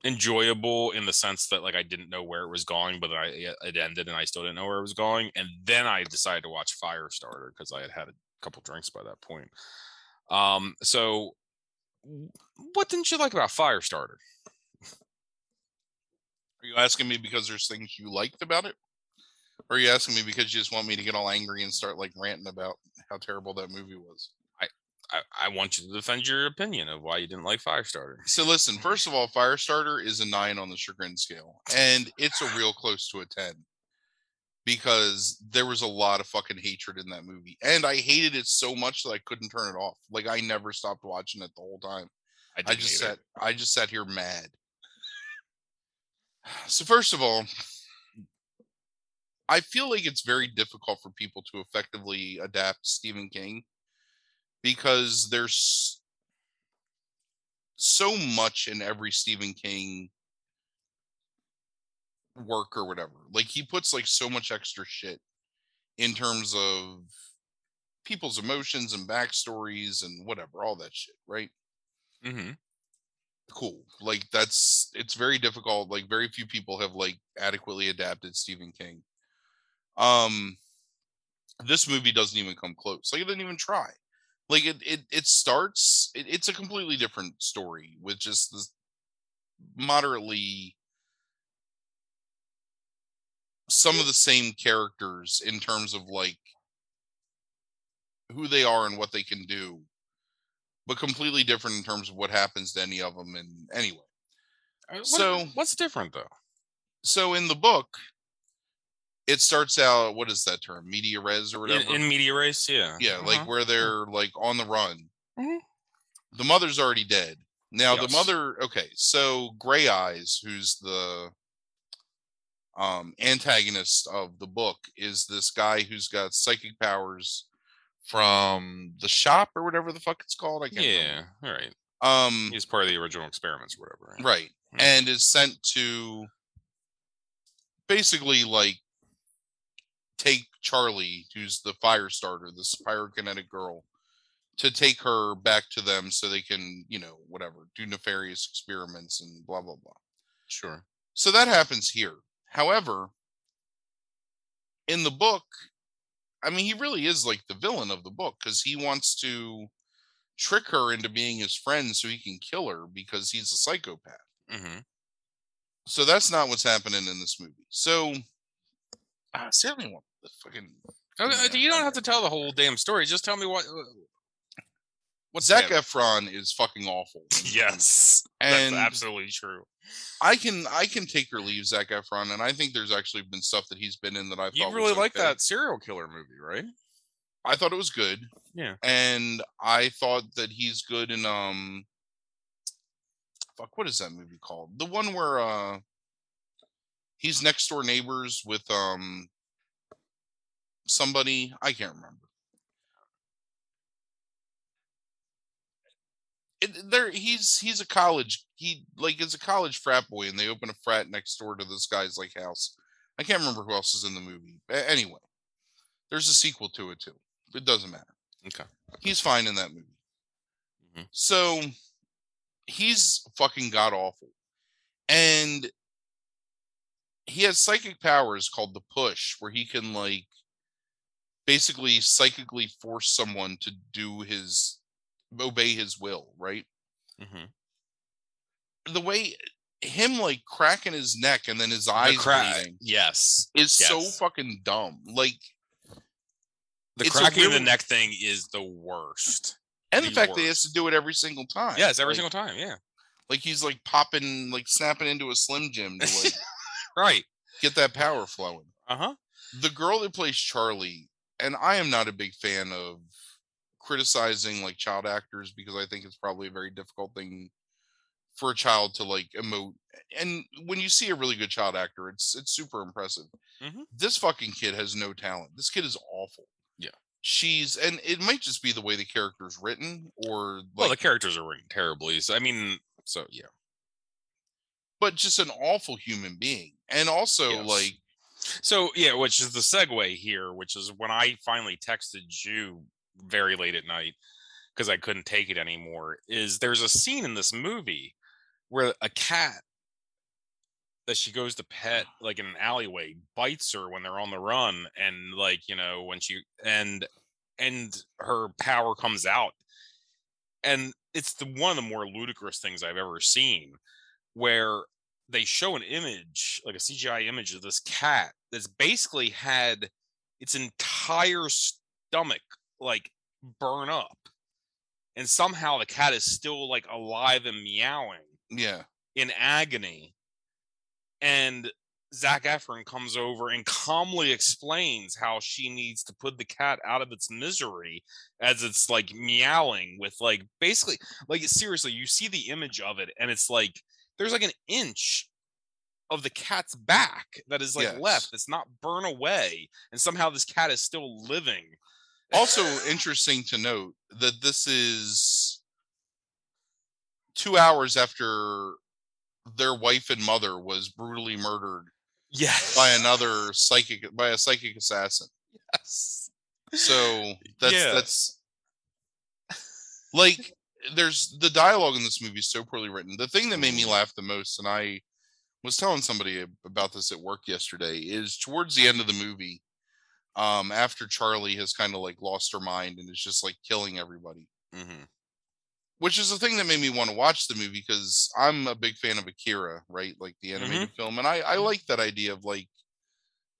enjoyable in the sense that like I didn't know where it was going, but I it ended and I still didn't know where it was going. And then I decided to watch Firestarter because I had had a couple drinks by that point. Um, so what didn't you like about Firestarter? Are you asking me because there's things you liked about it? Or are you asking me because you just want me to get all angry and start like ranting about how terrible that movie was? I, I want you to defend your opinion of why you didn't like Firestarter. So listen, first of all, Firestarter is a nine on the chagrin scale, and it's a real close to a ten because there was a lot of fucking hatred in that movie, and I hated it so much that I couldn't turn it off. Like I never stopped watching it the whole time. I, I just sat, I just sat here mad. So first of all, I feel like it's very difficult for people to effectively adapt Stephen King because there's so much in every Stephen King work or whatever. Like he puts like so much extra shit in terms of people's emotions and backstories and whatever, all that shit, right? Mm-hmm. Cool. Like that's it's very difficult. Like very few people have like adequately adapted Stephen King. Um this movie doesn't even come close. Like it didn't even try. Like it it, it starts it, it's a completely different story with just this moderately some of the same characters in terms of like who they are and what they can do but completely different in terms of what happens to any of them and anyway. Uh, what, so what's different though? so in the book it starts out what is that term media res or whatever in, in media res yeah yeah uh-huh. like where they're like on the run mm-hmm. the mother's already dead now yes. the mother okay so gray eyes who's the um antagonist of the book is this guy who's got psychic powers from the shop or whatever the fuck it's called i can't yeah all right um he's part of the original experiments or whatever right, right. Mm-hmm. and is sent to basically like take Charlie, who's the fire starter, this pyrokinetic girl, to take her back to them so they can, you know, whatever, do nefarious experiments and blah blah blah. Sure. So that happens here. However, in the book, I mean, he really is like the villain of the book because he wants to trick her into being his friend so he can kill her because he's a psychopath. Mm-hmm. So that's not what's happening in this movie. So I certainly want the fucking. Okay, you don't have to tell the whole damn story. Just tell me what. Uh, what Zac Efron is fucking awful. yes, and that's absolutely true. I can I can take or leave Zac Efron, and I think there's actually been stuff that he's been in that I thought you really like okay. that serial killer movie, right? I thought it was good. Yeah, and I thought that he's good in um. Fuck, what is that movie called? The one where uh he's next door neighbors with um somebody I can't remember. It, there he's he's a college he like is a college frat boy and they open a frat next door to this guy's like house. I can't remember who else is in the movie. A- anyway, there's a sequel to it too. It doesn't matter. Okay. He's fine in that movie. Mm-hmm. So he's fucking god awful. And he has psychic powers called the push where he can like basically psychically force someone to do his obey his will right mm-hmm. the way him like cracking his neck and then his eyes cra- bleeding yes is yes. so fucking dumb like the cracking really... the neck thing is the worst and the, the fact worst. that he has to do it every single time yes every like, single time yeah like he's like popping like snapping into a slim jim to like right. Get that power flowing. Uh huh. The girl that plays Charlie, and I am not a big fan of criticizing like child actors because I think it's probably a very difficult thing for a child to like emote. And when you see a really good child actor, it's it's super impressive. Mm-hmm. This fucking kid has no talent. This kid is awful. Yeah. She's and it might just be the way the character is written or like, well the characters are written terribly. So I mean so yeah but just an awful human being. And also yes. like so yeah, which is the segue here, which is when I finally texted you very late at night because I couldn't take it anymore. Is there's a scene in this movie where a cat that she goes to pet like in an alleyway bites her when they're on the run and like you know when she and and her power comes out and it's the one of the more ludicrous things i've ever seen where they show an image like a cgi image of this cat that's basically had its entire stomach like burn up and somehow the cat is still like alive and meowing Yeah. in agony. And Zac Efron comes over and calmly explains how she needs to put the cat out of its misery as it's like meowing with like basically like seriously, you see the image of it and it's like there's like an inch of the cat's back that is like Yes. left that's not burn away and somehow this cat is still living Also interesting to note that this is two hours after their wife and mother was brutally murdered yes by another psychic by a psychic assassin. yes So that's Yeah. that's like there's the dialogue in this movie is so poorly written. The thing that made me laugh the most, and I was telling somebody about this at work yesterday, is towards the end of the movie, um, after Charlie has kind of like lost her mind and is just like killing everybody. hmm Which is the thing that made me want to watch the movie because I'm a big fan of Akira, right? Like the animated film. And I, I like that idea of like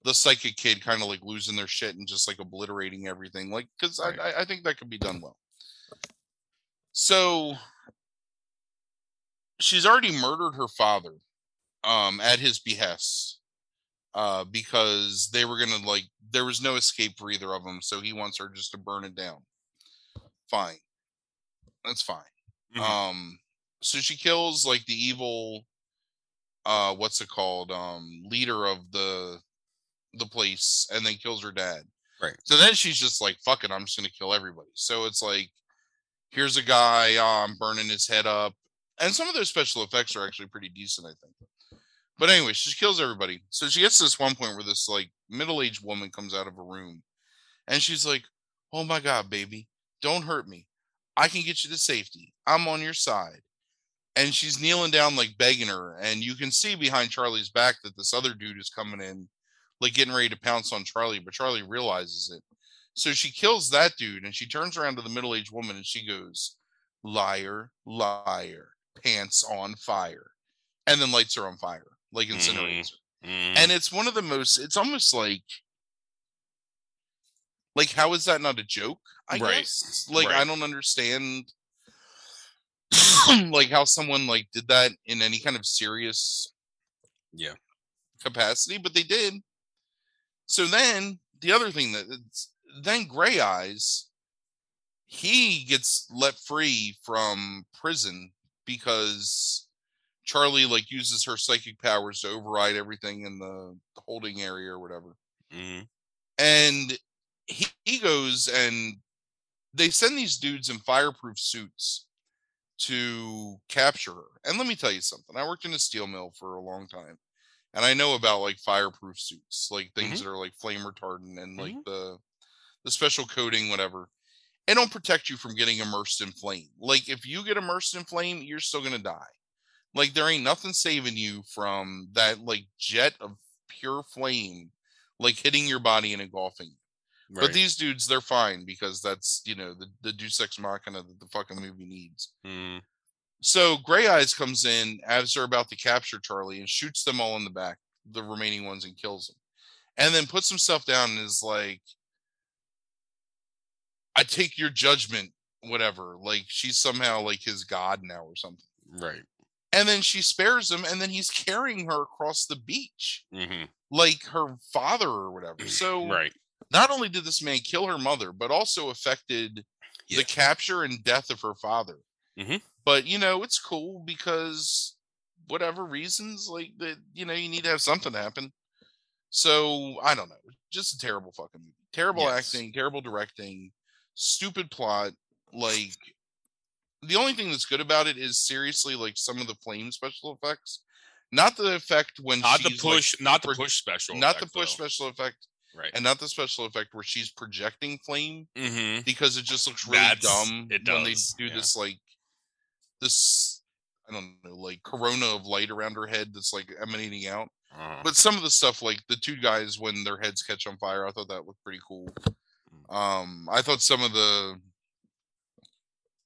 the psychic kid kind of like losing their shit and just like obliterating everything. Like, because Right. I, I think that could be done well. So she's already murdered her father um, at his behest uh, because they were going to like, there was no escape for either of them. So he wants her just to burn it down. Fine. That's fine. Mhm. Um, so she kills like the evil, uh, what's it called? Um, leader of the the place, and then kills her dad. Right. So then she's just like, "Fuck it, I'm just gonna kill everybody." So it's like, here's a guy, I'm burning his head up, and some of those special effects are actually pretty decent, I think. But anyway, she kills everybody. So she gets to this one point where this like middle-aged woman comes out of a room, and she's like, "Oh my god, baby, don't hurt me. I can get you to safety. I'm on your side." And she's kneeling down, like begging her, and you can see behind Charlie's back that this other dude is coming in, like getting ready to pounce on Charlie, but Charlie realizes it. So she kills that dude, and she turns around to the middle-aged woman, and she goes, "Liar, liar, pants on fire," and then lights her on fire, like incinerates her Mhm. and it's one of the most it's almost like like how is that not a joke i Right, guess? Like i don't understand like how someone like did that in any kind of serious yeah. capacity but they did. So then the other thing that it's then gray eyes he gets let free from prison because charlie like uses her psychic powers to override everything in the, the holding area or whatever Mhm. and he, he goes and they send these dudes in fireproof suits to capture her. And let me tell you something. I worked in a steel mill for a long time. And I know about like fireproof suits, like things Mhm. that are like flame retardant and like Mhm. the the special coating, whatever. It don't protect you from getting immersed in flame. Like if you get immersed in flame, you're still gonna die. Like there ain't nothing saving you from that like jet of pure flame, like hitting your body and engulfing. you. But these dudes, they're fine because that's you know the the Deus Ex Machina that the fucking movie needs. Mhm. So Gray Eyes comes in as they're about to capture Charlie and shoots them all in the back, the remaining ones, and kills them. And then puts himself down and is like, I take your judgment, whatever. Like she's somehow like his god now or something. right And then she spares him, and then he's carrying her across the beach hmm like her father or whatever. So right not only did this man kill her mother, but also affected Yeah. the capture and death of her father. Mhm. But you know, it's cool because whatever reasons, like that, you know, you need to have something happen. So I don't know. Just a terrible fucking movie. Terrible Yes. acting, terrible directing, stupid plot. Like the only thing that's good about it is seriously like some of the flame special effects. Not the effect when not the she's, like, push not the push special not the push though. special effect right and not the special effect where she's projecting flame hmm because it just looks really That's- dumb it when they do yeah. this like this I don't know, like corona of light around her head that's like emanating out. Uh, But some of the stuff, like the two guys when their heads catch on fire, I thought that looked pretty cool. Um, I thought some of the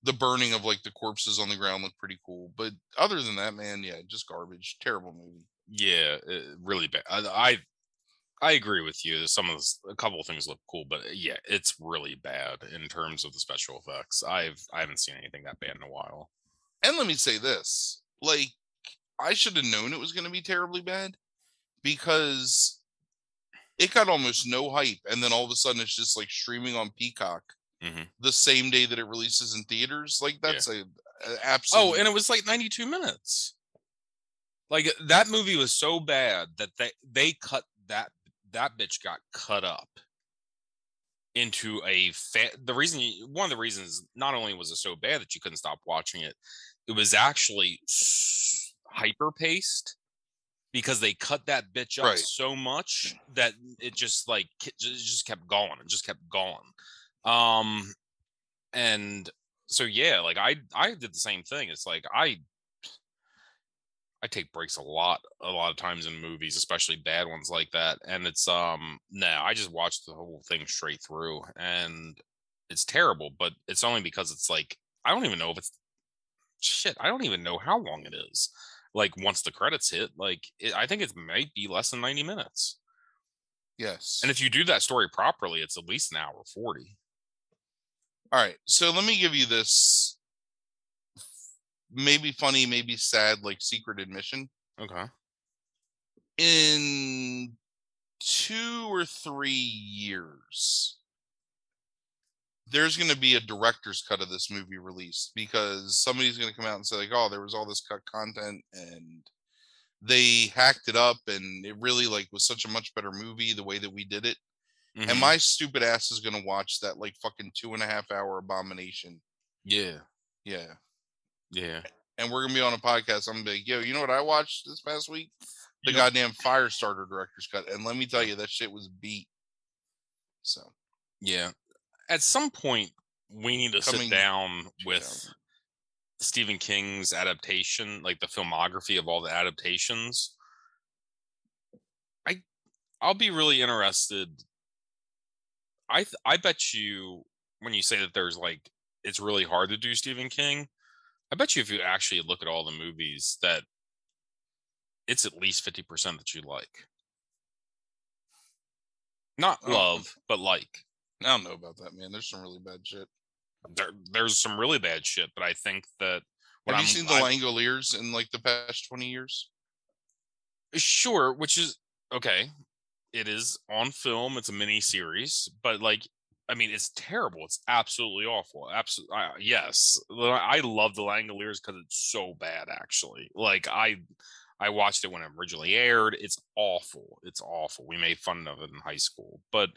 the burning of like the corpses on the ground looked pretty cool. But other than that, man, yeah, just garbage. Terrible movie. yeah, really bad. I, I I agree with you. Some of this, a couple of things look cool, but uh, yeah, it's really bad in terms of the special effects. I've I haven't seen anything that bad in a while. And let me say this: like, I should have known it was going to be terribly bad because it got almost no hype, and then all of a sudden it's just like streaming on Peacock Mhm. the same day that it releases in theaters. Like Yeah. that's a, a absolute. Oh, and it was like 92 minutes. Like that movie was so bad that they they cut that that bitch got cut up into a fa- the reason you, one of the reasons not only was it so bad that you couldn't stop watching it it was actually hyper paced because they cut that bitch up Right. so much that it just like ju- just kept going and just kept going. Um and so yeah like i i did the same thing. It's like i i take breaks a lot a lot of times in movies especially bad ones like that and it's um no i just watched the whole thing straight through and it's terrible but it's only because it's like i don't even know if it's shit i don't even know how long it is like once the credits hit like it, i think it might be less than 90 minutes yes. and if you do that story properly it's at least an hour 40 All right, so let me give you this maybe funny, maybe sad, like secret admission. okay In two or three years, there's going to be a director's cut of this movie released because somebody's going to come out and say, like, oh, there was all this cut content and they hacked it up and it really like was such a much better movie the way that we did it Mhm. and my stupid ass is gonna watch that like fucking two and a half hour abomination yeah yeah yeah and we're gonna be on a podcast. I'm gonna be like, yo, you know what I watched this past week? The You- goddamn Firestarter director's cut. And let me tell you, that shit was beat. So Yeah. At some point, we need to Coming- sit down yeah. with Stephen King's adaptation, like the filmography of all the adaptations. I I'll be really interested. I th- I bet you when you say that there's like it's really hard to do Stephen King, I bet you if you actually look at all the movies that it's at least 50% that you like. Not Oh. love, but like. I don't know about that, man. There's some really bad shit. there, there's some really bad shit, but I think that Have I'm you seen the I- Langoliers in like the past 20 years? sure, which is okay. It is on film. It's a mini series, but like, I mean, it's terrible. It's absolutely awful. Absolutely, uh, yes. I love the Langoliers because it's so bad. Actually, like I, I watched it when it originally aired. It's awful. It's awful. We made fun of it in high school, but,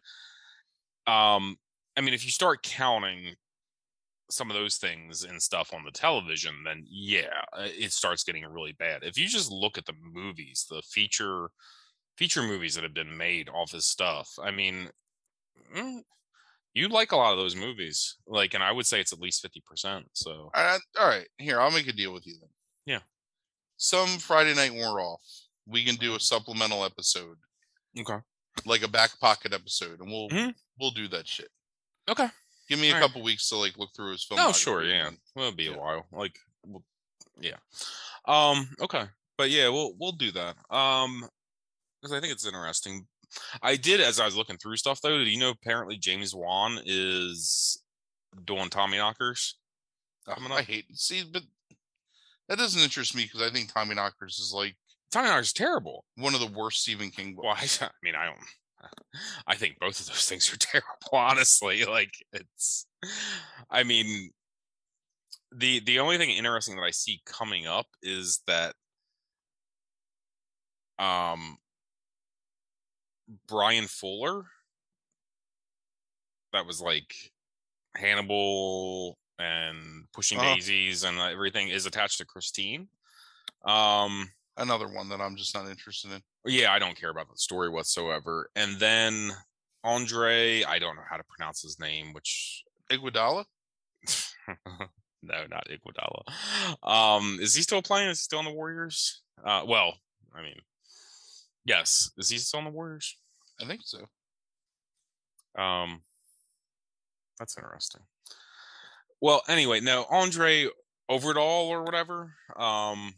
um, I mean, if you start counting some of those things and stuff on the television, then yeah, uh, it starts getting really bad. If you just look at the movies, the feature feature movies that have been made off his stuff, I mean, mm, you like a lot of those movies, like, and I would say it's at least fifty percent. So Uh, all right, here, I'll make a deal with you then. Yeah. Some Friday night when we're off, we can do a supplemental episode, okay, like a back pocket episode, and we'll Mhm. we'll do that shit. okay, Give me a All right. couple weeks to like look through his film. oh sure, yeah, well, it'll be Yeah. a while, like, we'll, yeah, um, okay, but yeah, we'll we'll do that, um, because I think it's interesting. I did as I was looking through stuff though. Did you know apparently James Wan is doing Tommyknockers? coming I hate see, but that doesn't interest me because I think Tommyknockers is like Tommyknockers is terrible. one of the worst Stephen King. Well, I, I mean, I don't. I think both of those things are terrible. Honestly, like it's. I mean, the the only thing interesting that I see coming up is that, um, Brian Fuller. That was like Hannibal and Pushing Uh-huh. Daisies and everything is attached to Christine. Um, Another one that I'm just not interested in. yeah, I don't care about the story whatsoever. And then Andre, I don't know how to pronounce his name, which Iguodala. no, not Iguodala. Um, is he still playing? Is he still in the Warriors? Uh, well, I mean, yes. Is he still in the Warriors? I think so. Um, that's interesting. Well, anyway, no, Andre Øvredal or whatever, um,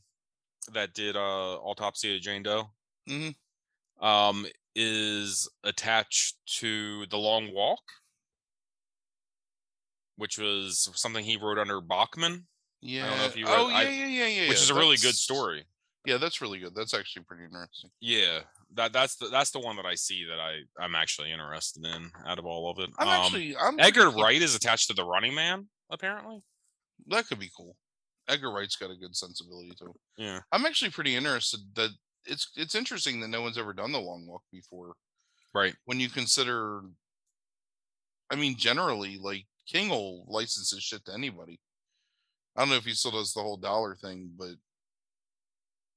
that did uh autopsy of Jane Doe, Mhm. um, is attached to the Long Walk, which was something he wrote under Bachman, Yeah. know if you oh yeah, I- yeah, yeah, yeah. which yeah, is a really good story. Yeah, that's really good. That's actually pretty interesting. Yeah, that that's the that's the one that I see that I I'm actually interested in out of all of it. I'm Um, actually I'm Edgar Wright is attached to the Running Man, apparently. That could be cool. Edgar Wright's got a good sensibility to him. Yeah, I'm actually pretty interested that it's it's interesting that no one's ever done the long walk before. right. When you consider I mean generally like King will license his shit to anybody. I don't know if he still does the whole dollar thing, but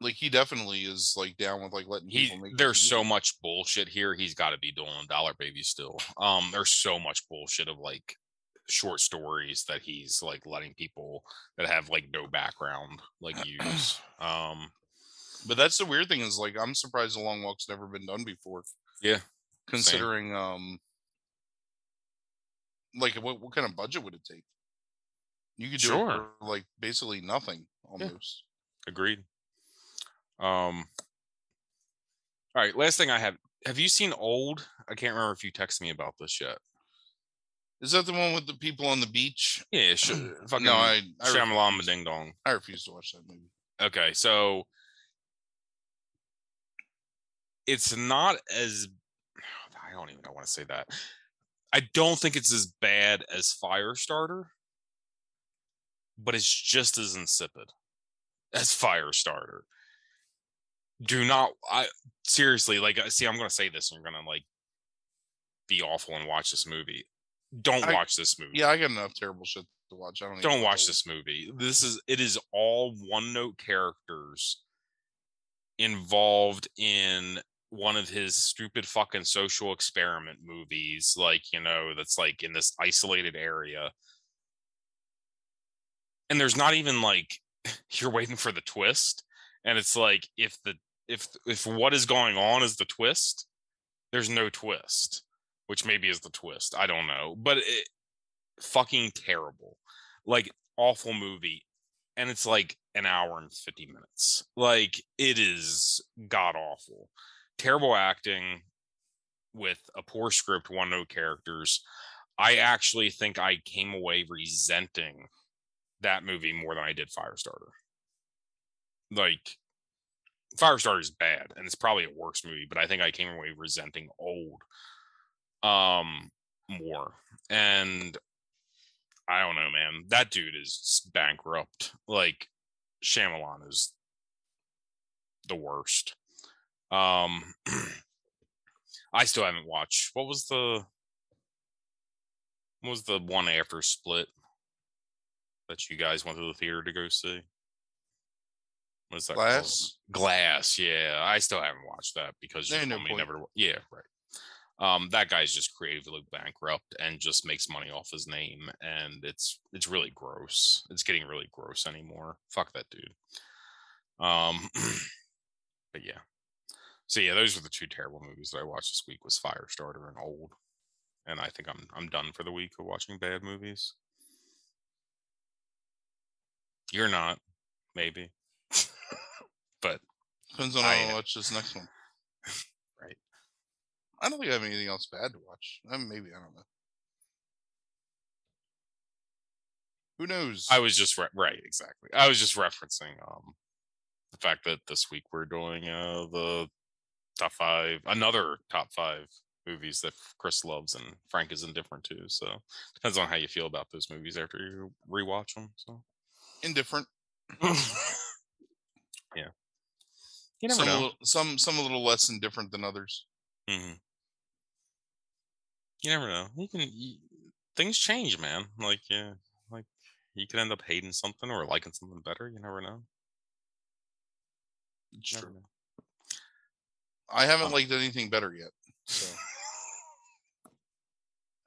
like he definitely is like down with like letting He people make there's so much bullshit here. He's got to be doing Dollar Baby still. Um, there's so much bullshit of like short stories that he's like letting people that have like no background like use. Um, But that's the weird thing is like I'm surprised the long walk's never been done before. Yeah, Considering um like what what kind of budget would it take? You could do it Sure. for like basically nothing almost. agreed. Um, all right. Last thing I have. Have you seen Old? I can't remember if you texted me about this yet. Is that the one with the people on the beach? Yeah, sh- fucking no, I I, Shyamalan Ding Dong. I refuse to watch that movie. Okay, so it's not as I don't even want to say that. I don't think it's as bad as Firestarter, but it's just as insipid as Firestarter. Do not I seriously like uh, see I'm going to say this and you're going to like be awful and watch this movie. Don't I- watch this movie Yeah, I got enough terrible shit to watch. I don't. don't watch know. this movie. This is it is all one note characters involved in one of his stupid fucking social experiment movies like you know that's like in this isolated area and there's not even like you're waiting for the twist and it's like if the if if what is going on is the twist there's no twist which maybe is the twist i don't know but it fucking terrible like awful movie and it's like an hour and 50 minutes like it is god awful terrible acting with a poor script one note characters i actually think i came away resenting that movie more than i did firestarter. Like firestarter is bad and it's probably a worse movie but i think i came away resenting old um more and I don't know, man. That dude is bankrupt. Like Shyamalan is the worst. Um I still haven't watched. What was the what was the one after split that you guys went to the theater to go see? What is that? called? Glass. Glass, yeah. I still haven't watched that because you no told me point. never. Yeah, right. Um, that guy's just creatively bankrupt and just makes money off his name, and it's it's really gross. It's getting really gross anymore. Fuck that dude. Um, but yeah. So yeah, those were the two terrible movies that I watched this week. Was Firestarter and Old, and I think I'm I'm done for the week of watching bad movies. You're not, maybe, but Depends on how I watch this next one. I don't think I have anything else bad to watch. Uh, maybe I don't know. Who knows? I was just re- right, exactly. I was just referencing um the fact that this week we're doing uh the top five, another top five movies that Chris loves and Frank is indifferent to. So depends on how you feel about those movies after you rewatch them. So Indifferent. yeah, you never Some a, know. little, some some a little less indifferent than others. hmm You never know. You can you, things change, man. Like yeah, like you could end up hating something or liking something better. You never know. It's Never true. know. I haven't Um, liked anything better yet. So,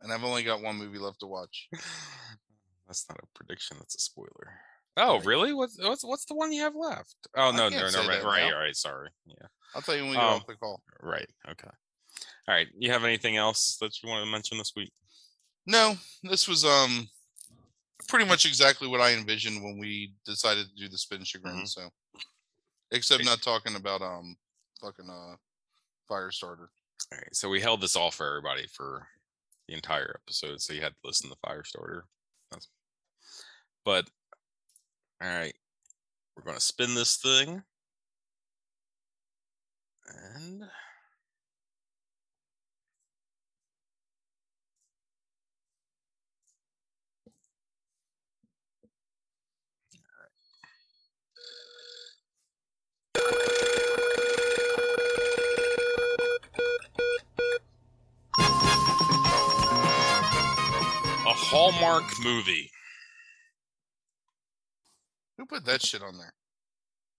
and I've only got one movie left to watch. That's not a prediction. That's a spoiler. Oh, really? What's what's what's the one you have left? Oh no, no, no, right, right, now. right. Sorry. Yeah, I'll tell you when we get Oh. off the call. right. Okay. All right. You have anything else that you want to mention this week? No, this was um pretty much exactly what I envisioned when we decided to do the spin chagrin. Mhm. So, except not talking about um fucking uh Firestarter. All right. So we held this all for everybody for the entire episode, so you had to listen to Firestarter. That's, but all right, we're gonna spin this thing, and a Hallmark movie. Who put that shit on there?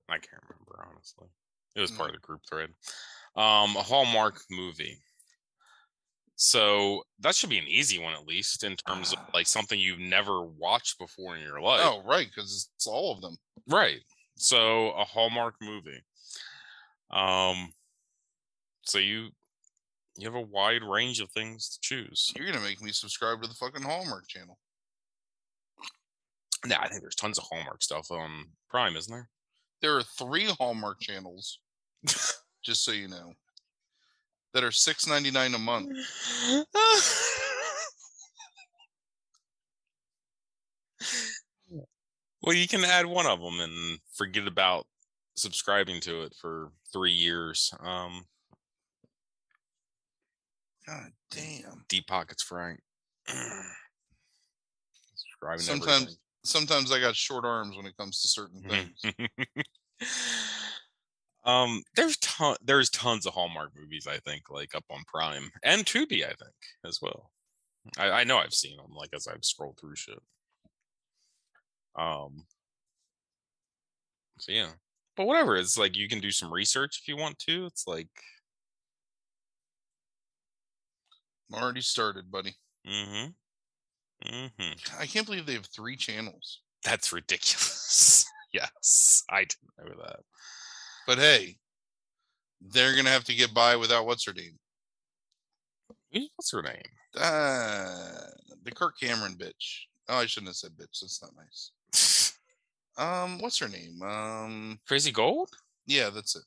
I can't remember honestly. It was Mm. part of the group thread. Um, a Hallmark movie. So that should be an easy one at least in terms of like something you've never watched before in your life. oh, right, because it's all of them. Right. So a Hallmark movie. Um so you you have a wide range of things to choose. You're gonna make me subscribe to the fucking Hallmark channel. Yeah, I think there's tons of Hallmark stuff on Prime, isn't there? There are three Hallmark channels, just so you know, that are six ninety nine a month. well, you can add one of them and forget about subscribing to it for three years. Um, God damn. deep pockets, Frank. Sometimes, sometimes I got short arms when it comes to certain things. um, there's ton, there's tons of Hallmark movies. I think like up on Prime and Tubi. I think as well. I, I know I've seen them like as I've scrolled through shit. Um. So yeah, but whatever. It's like you can do some research if you want to. It's like, I'm already started, buddy. mm-hmm, mm-hmm. I can't believe they have three channels. That's ridiculous. yes, I didn't know that. But hey, they're gonna have to get by without what's her name. What's her name? Uh, the Kirk Cameron bitch. Oh, I shouldn't have said bitch. That's not nice. Um, what's her name? Um, Tracy Gold? yeah, that's it.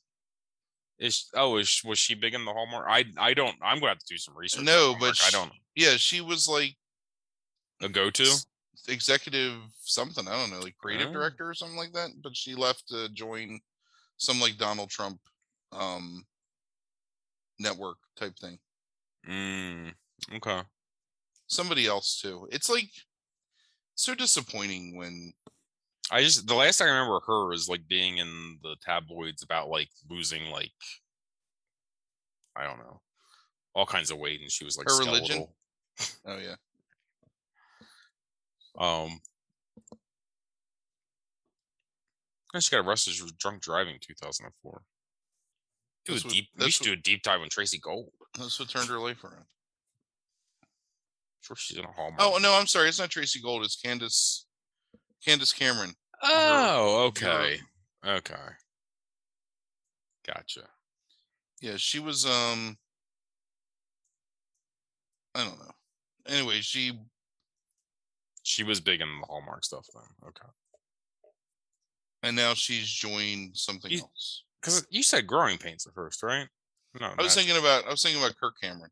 Is oh is was she big in the Hallmark? I I don't. I'm gonna have to do some research. No, but I don't Yeah, she was like a go to. executive something. I don't know, like creative Oh. director or something like that. But she left to join some like Donald Trump um network type thing. Mm, okay. Somebody else too. It's like so disappointing when I just the last time I remember her is like being in the tabloids about like losing like I don't know all kinds of weight, and she was like Her religion? oh yeah. Um, I she got arrested for drunk driving 2004. Do a what- deep. We should do a deep dive on Tracy Gold. That's what turned her life around. Sure, she's in a Hallmark. Oh no, I'm sorry, it's not Tracy Gold, it's Candace Candace Cameron. Oh, okay. Okay. Gotcha. Yeah, she was um I don't know. Anyway, she She was big in the Hallmark stuff then. Okay. and now she's joined something You- else. Because you said growing pains at first, right? No. I was thinking about I was thinking about Kirk Cameron.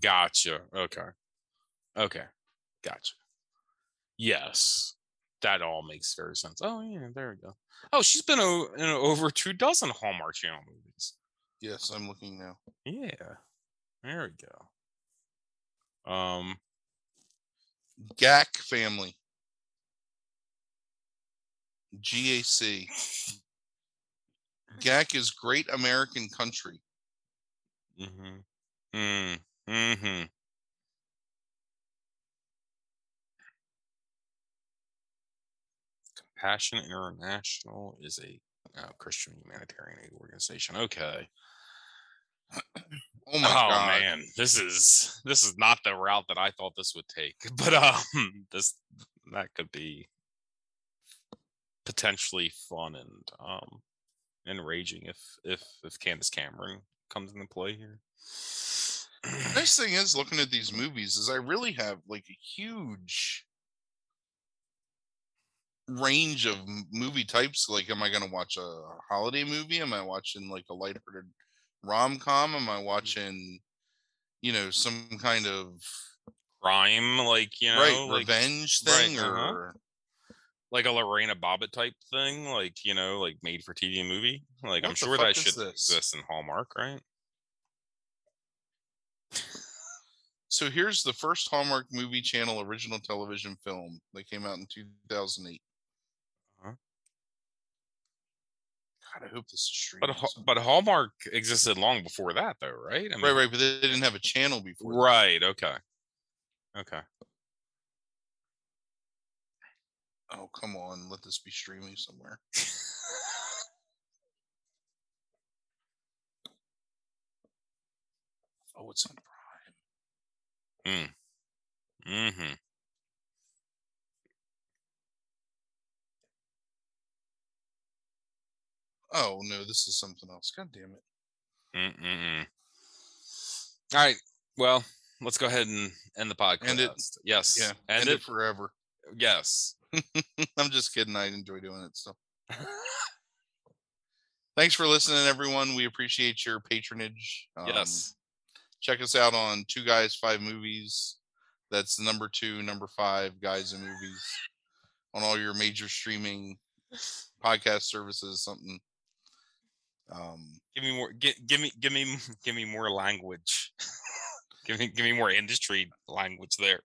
Gotcha. Okay. Okay. Gotcha. Yes. That all makes very sense. Oh yeah, there we go. Oh, she's been o- in over two dozen Hallmark Channel movies. Yes, I'm looking now. Yeah. There we go. Um. GAC family. GAC. GAC is Great American Country. Mm-hmm. Mm. Mm-hmm. Compassion International is a uh, Christian humanitarian aid organization. Okay. Oh my oh god. man, this is this is not the route that I thought this would take. But um, this that could be potentially fun and um enraging if if if Candace Cameron comes into play here. The nice thing is looking at these movies is I really have like a huge range of movie types. Like, am I going to watch a holiday movie? Am I watching like a lighthearted rom com? Am I watching, you know, some kind of Crime, like you know, right like revenge right, thing uh-huh. or like a Lorena Bobbitt type thing, like you know, like made for TV movie. Like I'm sure that should this? exist in Hallmark, right? So here's the first Hallmark Movie Channel original television film that came out in 2008. God, I hope this is. But but Hallmark existed long before that, though, right? I right, right, but they didn't have a channel before. that. right. Okay, okay. Oh, come on, let this be streaming somewhere. Oh, it's on Prime. Mm-hmm. Oh no, this is something else. God damn it. Mm-mm. All right. Well, let's go ahead and end the podcast. End it. Yes. Yeah, End, end it. it forever. Yes. I'm just kidding. I enjoy doing it. So thanks for listening, everyone. We appreciate your patronage. Um, yes. check us out on Two Guys Five Movies. That's number two, number five guys and movies on all your major streaming podcast services. Something. Um, Give me more. Give, give me. Give me. Give me more language. give me. Give me more industry language there.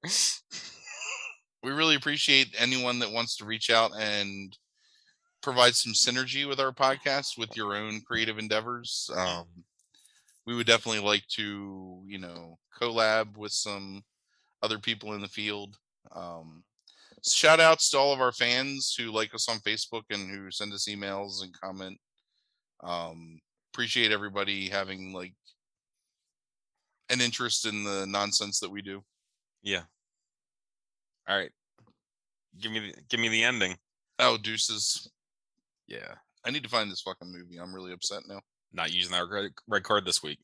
we really appreciate anyone that wants to reach out and provide some synergy with our podcast with your own creative endeavors. Um, we would definitely like to, you know, collab with some other people in the field. Um, shout outs to all of our fans who like us on Facebook and who send us emails and comment. Um, appreciate everybody having like an interest in the nonsense that we do. Yeah. All right. Give me. The, give me the ending. Oh, deuces. Yeah. I need to find this fucking movie. I'm really upset now. Not using that red, red card this week.